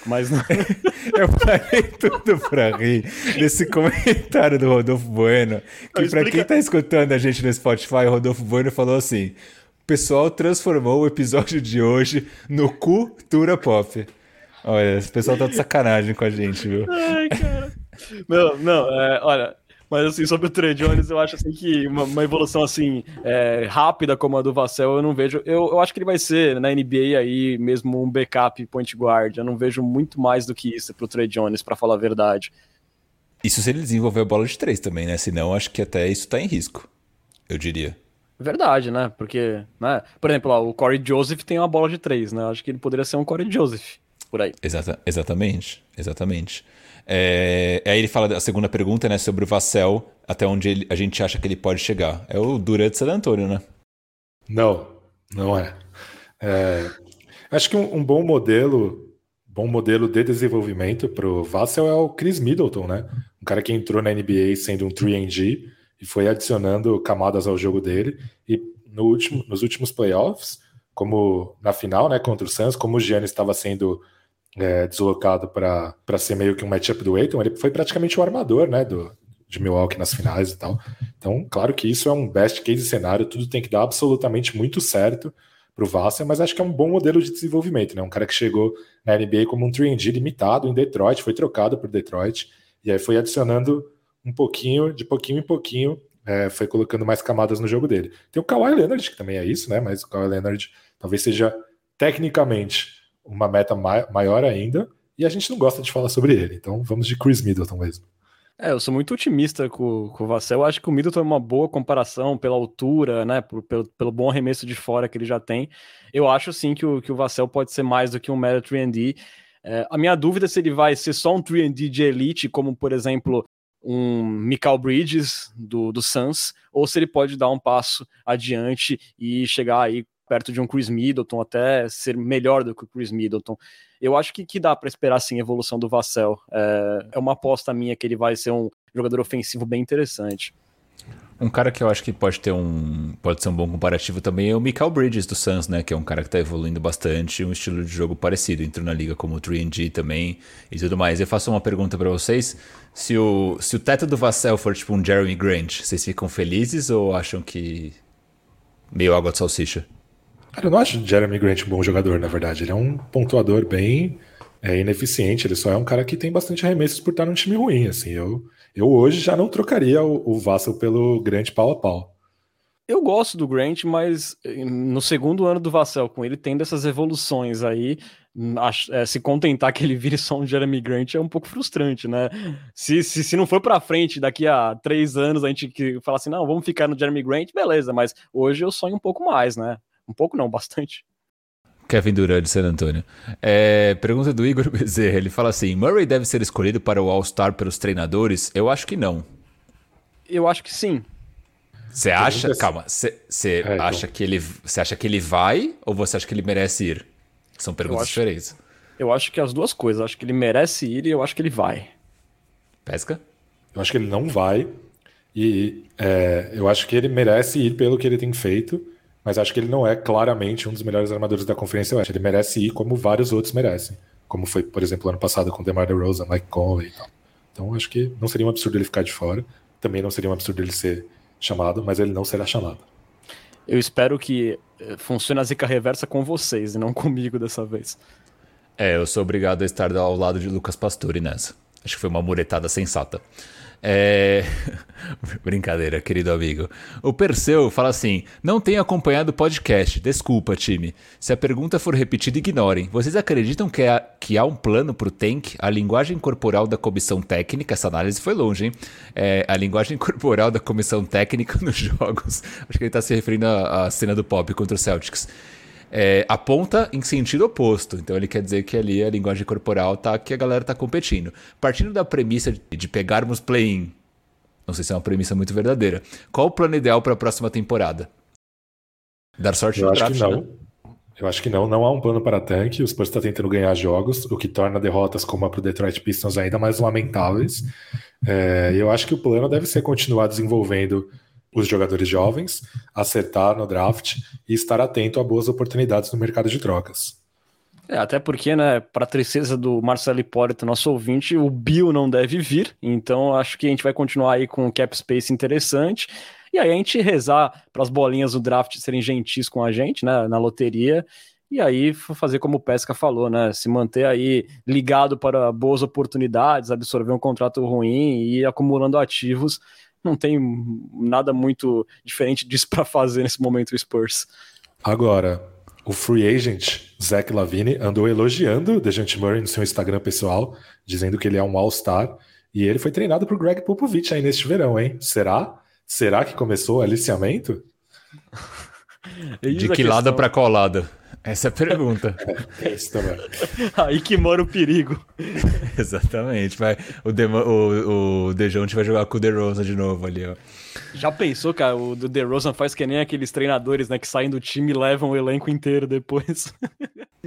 Mas não. [LAUGHS] eu falei tudo pra rir desse comentário do Rodolfo Bueno. Que para quem tá escutando a gente no Spotify, o Rodolfo Bueno falou assim: o pessoal transformou o episódio de hoje no Cultura Pop. Olha, esse pessoal tá de sacanagem com a gente, viu? Ai, cara. Não, não, é, olha, mas assim, sobre o Trey Jones, eu acho assim que uma, uma evolução assim é, rápida como a do Vassell, eu não vejo. Eu, eu acho que ele vai ser na NBA aí mesmo um backup point guard. Eu não vejo muito mais do que isso pro Trey Jones, para falar a verdade. Isso se ele desenvolver a bola de três também, né? Senão, acho que até isso tá em risco. Eu diria. Verdade, né? Porque, né? Por exemplo, ó, o Corey Joseph tem uma bola de três, né? Acho que ele poderia ser um Corey Joseph por aí. Exata, exatamente, exatamente. É, aí ele fala da segunda pergunta, né, sobre o Vassell, até onde ele, a gente acha que ele pode chegar. É o Durant San Antonio, né? Não, não é. é acho que um, um, bom modelo, bom modelo de desenvolvimento para o Vassell é o Chris Middleton, né? Um cara que entrou na NBA sendo um 3D e foi adicionando camadas ao jogo dele. E no último, nos últimos playoffs, como na final, né, contra o Suns, como o Giannis estava sendo é, deslocado para ser meio que um matchup do Aiton, ele foi praticamente o armador, né, do, de Milwaukee nas finais e tal. Então, claro que isso é um best case cenário, tudo tem que dar absolutamente muito certo para o Vassell, mas acho que é um bom modelo de desenvolvimento, né? Um cara que chegou na NBA como um 3D limitado em Detroit, foi trocado por Detroit, e aí foi adicionando um pouquinho, de pouquinho em pouquinho, é, foi colocando mais camadas no jogo dele. Tem o Kawhi Leonard, que também é isso, né? Mas o Kawhi Leonard talvez seja tecnicamente uma meta maior ainda, e a gente não gosta de falar sobre ele. Então vamos de Chris Middleton mesmo. É, eu sou muito otimista com, com o Vassell. Eu acho que o Middleton é uma boa comparação pela altura, né? Por, pelo, pelo bom arremesso de fora que ele já tem. Eu acho sim que o, que o Vassell pode ser mais do que um mero 3D. É, a minha dúvida é se ele vai ser só um 3D de elite, como por exemplo um Michael Bridges do, do Suns, ou se ele pode dar um passo adiante e chegar aí perto de um Chris Middleton, até ser melhor do que o Chris Middleton. Eu acho que, que dá para esperar sim a evolução do Vassell. É, é uma aposta minha que ele vai ser um jogador ofensivo bem interessante. Um cara que eu acho que pode ter um. pode ser um bom comparativo também é o Michael Bridges do Suns, né? Que é um cara que tá evoluindo bastante, um estilo de jogo parecido. Entrou na liga como o 3G também e tudo mais. Eu faço uma pergunta para vocês. Se o, se o teto do Vassell for tipo um Jeremy Grant, vocês ficam felizes ou acham que. meio água de salsicha? Cara, eu não acho Jeremy Grant um bom jogador, na verdade. Ele é um pontuador bem é, ineficiente. Ele só é um cara que tem bastante arremessos por estar num time ruim. Assim, eu, eu hoje já não trocaria o, o Vassell pelo Grant pau a pau. Eu gosto do Grant, mas eh, no segundo ano do Vassell, com ele tendo essas evoluções aí, é, se contentar que ele vire só um Jeremy Grant é um pouco frustrante, né? Se, se, se não for para frente, daqui a três anos a gente que fala assim, não, vamos ficar no Jeremy Grant, beleza, mas hoje eu sonho um pouco mais, né? Um pouco não, bastante. Kevin Durant de San Antonio. É, pergunta do Igor [LAUGHS] Bezerra. Ele fala assim: Murray deve ser escolhido para o All-Star pelos treinadores? Eu acho que não. Eu acho que sim. Você acha? Calma. Você é, então. acha que ele? Você acha que ele vai ou você acha que ele merece ir? São perguntas eu acho, diferentes. Eu acho que as duas coisas. Eu acho que ele merece ir e eu acho que ele vai. Pesca? Eu acho que ele não vai. E é, eu acho que ele merece ir pelo que ele tem feito. Mas acho que ele não é claramente um dos melhores armadores da Conferência Oeste. Ele merece ir como vários outros merecem. Como foi, por exemplo, ano passado com o DeMar DeRozan, Mike Conley e tal. Então acho que não seria um absurdo ele ficar de fora. Também não seria um absurdo ele ser chamado, mas ele não será chamado. Eu espero que eh, funcione a zica reversa com vocês e não [LAUGHS] comigo dessa vez. É, eu sou obrigado a estar ao lado de Lucas Pastore nessa. Acho que foi uma muretada sensata. É... [LAUGHS] Brincadeira, querido amigo. O Perseu fala assim: Não tenho acompanhado o podcast. Desculpa, time. Se a pergunta for repetida, ignorem. Vocês acreditam que há, que há um plano para o Tank? A linguagem corporal da comissão técnica, essa análise foi longe, hein? É, a linguagem [LAUGHS] corporal da comissão técnica nos jogos. Acho que ele está se referindo à, à cena do pop contra o Celtics é, aponta em sentido oposto. Então ele quer dizer que ali a linguagem corporal tá que a galera tá competindo. Partindo da premissa de, de pegarmos play-in, não sei se é uma premissa muito verdadeira. Qual o plano ideal para a próxima temporada? Dar sorte Eu no acho draft, que não. Né? Eu acho que não, não há um plano para tanque. O Spurs está tentando ganhar jogos, o que torna derrotas como a para o Detroit Pistons ainda mais lamentáveis. É, eu acho que o plano deve ser continuar desenvolvendo os jogadores jovens, acertar no draft e estar atento a boas oportunidades no mercado de trocas. É, até porque, né, para tristeza do Marcelo Hipólito, nosso ouvinte, o Bill não deve vir, então acho que a gente vai continuar aí com um cap space interessante. E aí a gente rezar para as bolinhas do draft serem gentis com a gente, né, na loteria, e aí fazer como o Pesca falou, né, se manter aí ligado para boas oportunidades, absorver um contrato ruim e ir acumulando ativos não tem nada muito diferente disso para fazer nesse momento o Spurs. Agora, o free agent Zach Lavine andou elogiando o Dejante Murray no seu Instagram pessoal, dizendo que ele é um All-Star, e ele foi treinado por Greg Popovich aí neste verão, hein? Será? Será que começou o aliciamento? [LAUGHS] De que lado para qual lado? Essa é a pergunta. [LAUGHS] é isso também. Aí que mora o perigo. [LAUGHS] Exatamente. Vai, o, De, o, o Dejounte vai jogar com o DeRozan de novo ali, ó. Já pensou, cara? O DeRozan faz que nem aqueles treinadores, né? Que saem do time e levam o elenco inteiro depois.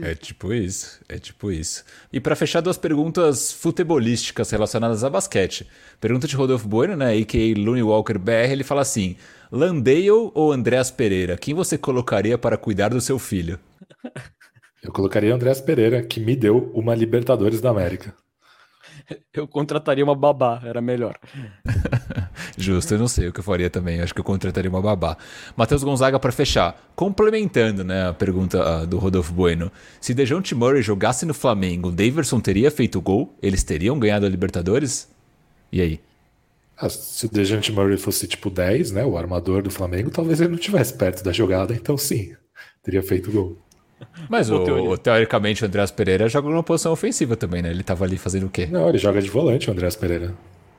é tipo isso. É tipo isso. E para fechar, duas perguntas futebolísticas relacionadas a basquete. Pergunta de Rodolfo Bueno, né? A.K.A. Looney Walker BR. Ele fala assim... Landale ou Andréas Pereira? Quem você colocaria para cuidar do seu filho? Eu colocaria Andréas Pereira, que me deu uma Libertadores da América. Eu contrataria uma babá, era melhor. [LAUGHS] Justo, eu não sei o que eu faria também. Acho que eu contrataria uma babá. Matheus Gonzaga, para fechar, complementando né, a pergunta uh, do Rodolfo Bueno: se Dejounte Murray jogasse no Flamengo, Daverson teria feito gol? Eles teriam ganhado a Libertadores? E aí? Ah, se o Dejante Murray fosse tipo 10, né, o armador do Flamengo, talvez ele não estivesse perto da jogada, então sim, teria feito gol. [LAUGHS] Mas o, o, teoricamente o Andreas Pereira joga numa posição ofensiva também, né? Ele tava ali fazendo o quê? Não, ele joga de volante, o Andreas Pereira.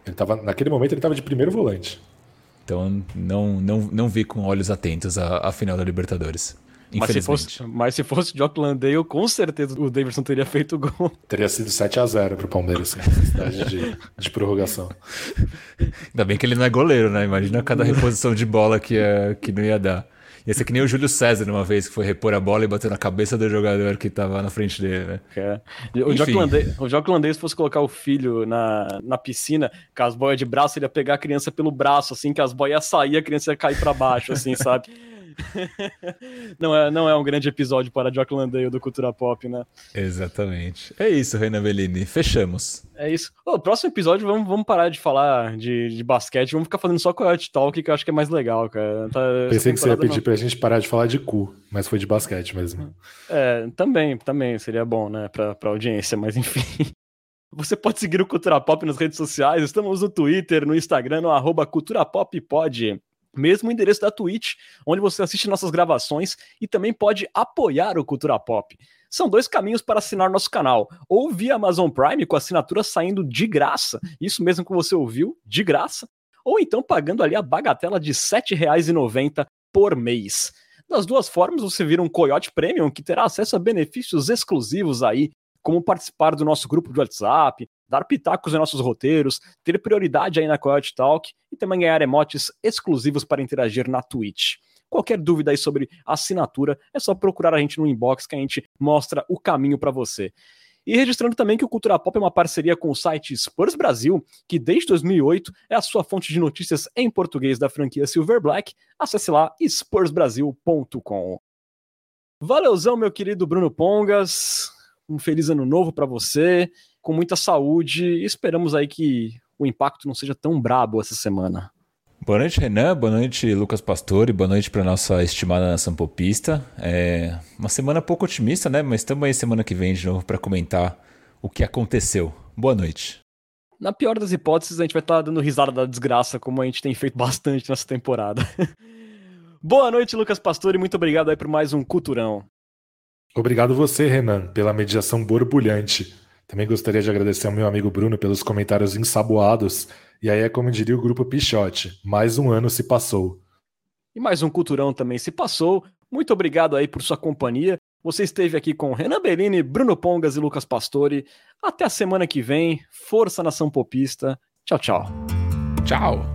Ele tava, naquele momento ele estava de primeiro volante. Então não, não, não vi com olhos atentos a, a final da Libertadores. Mas se, fosse, mas se fosse Jock Landale, com certeza o Davidson teria feito gol. Teria sido 7 a 0 pro Palmeiras, de, de prorrogação. Ainda bem que ele não é goleiro, né? Imagina cada reposição de bola que, é, que não ia dar. Ia ser que nem o Júlio César uma vez, que foi repor a bola e bateu na cabeça do jogador que tava na frente dele, né? É. O Jock Landale, se fosse colocar o filho na, na piscina, com as boias de braço, ele ia pegar a criança pelo braço, assim, que as boias iam sair, a criança ia cair para baixo, assim, sabe? [LAUGHS] [LAUGHS] não, é, não é um grande episódio para Jock Landale do Cultura Pop, né? Exatamente. É isso, Reina Bellini. Fechamos. É isso. O próximo episódio, vamos, vamos parar de falar de, de basquete, vamos ficar fazendo só Coyote Talk, que eu acho que é mais legal, cara. Tá, Pensei que você ia pedir não... pra gente parar de falar de cu, mas foi de basquete mesmo. É, também, também seria bom, né, pra, pra audiência, mas enfim. [LAUGHS] Você pode seguir o Cultura Pop nas redes sociais. Estamos no Twitter, no Instagram, no arroba Cultura Pop Pod. Mesmo endereço da Twitch, onde você assiste nossas gravações e também pode apoiar o Cultura Pop. São dois caminhos para assinar nosso canal, ou via Amazon Prime com assinatura saindo de graça, isso mesmo que você ouviu, de graça, ou então pagando ali a bagatela de R$ 7,90 por mês. Das duas formas, você vira um Coyote Premium que terá acesso a benefícios exclusivos aí, como participar do nosso grupo de WhatsApp, dar pitacos em nossos roteiros, ter prioridade aí na Coyote Talk e também ganhar emotes exclusivos para interagir na Twitch. Qualquer dúvida aí sobre assinatura, é só procurar a gente no inbox que a gente mostra o caminho para você. E registrando também que o Cultura Pop é uma parceria com o site Spurs Brasil, que desde 2008 é a sua fonte de notícias em português da franquia Silver Black. Acesse lá spursbrasil.com. Valeuzão, meu querido Bruno Pongas. Um feliz ano novo para você, com muita saúde. Esperamos aí que o impacto não seja tão brabo essa semana. Boa noite, Renan. Boa noite, Lucas Pastore. Boa noite para nossa estimada nação popista. É uma semana pouco otimista, né? Mas estamos aí semana que vem de novo para comentar o que aconteceu. Boa noite. Na pior das hipóteses, a gente vai estar tá dando risada da desgraça, como a gente tem feito bastante nessa temporada. [LAUGHS] Boa noite, Lucas Pastore. Muito obrigado aí por mais um Culturão. Obrigado você, Renan, pela mediação borbulhante. Também gostaria de agradecer ao meu amigo Bruno pelos comentários ensaboados e aí é como diria o grupo Pichote, mais um ano se passou. E mais um Culturão também se passou. Muito obrigado aí por sua companhia. Você esteve aqui com Renan Bellini, Bruno Pongas e Lucas Pastore. Até a semana que vem. Força nação popista. Tchau, tchau. Tchau.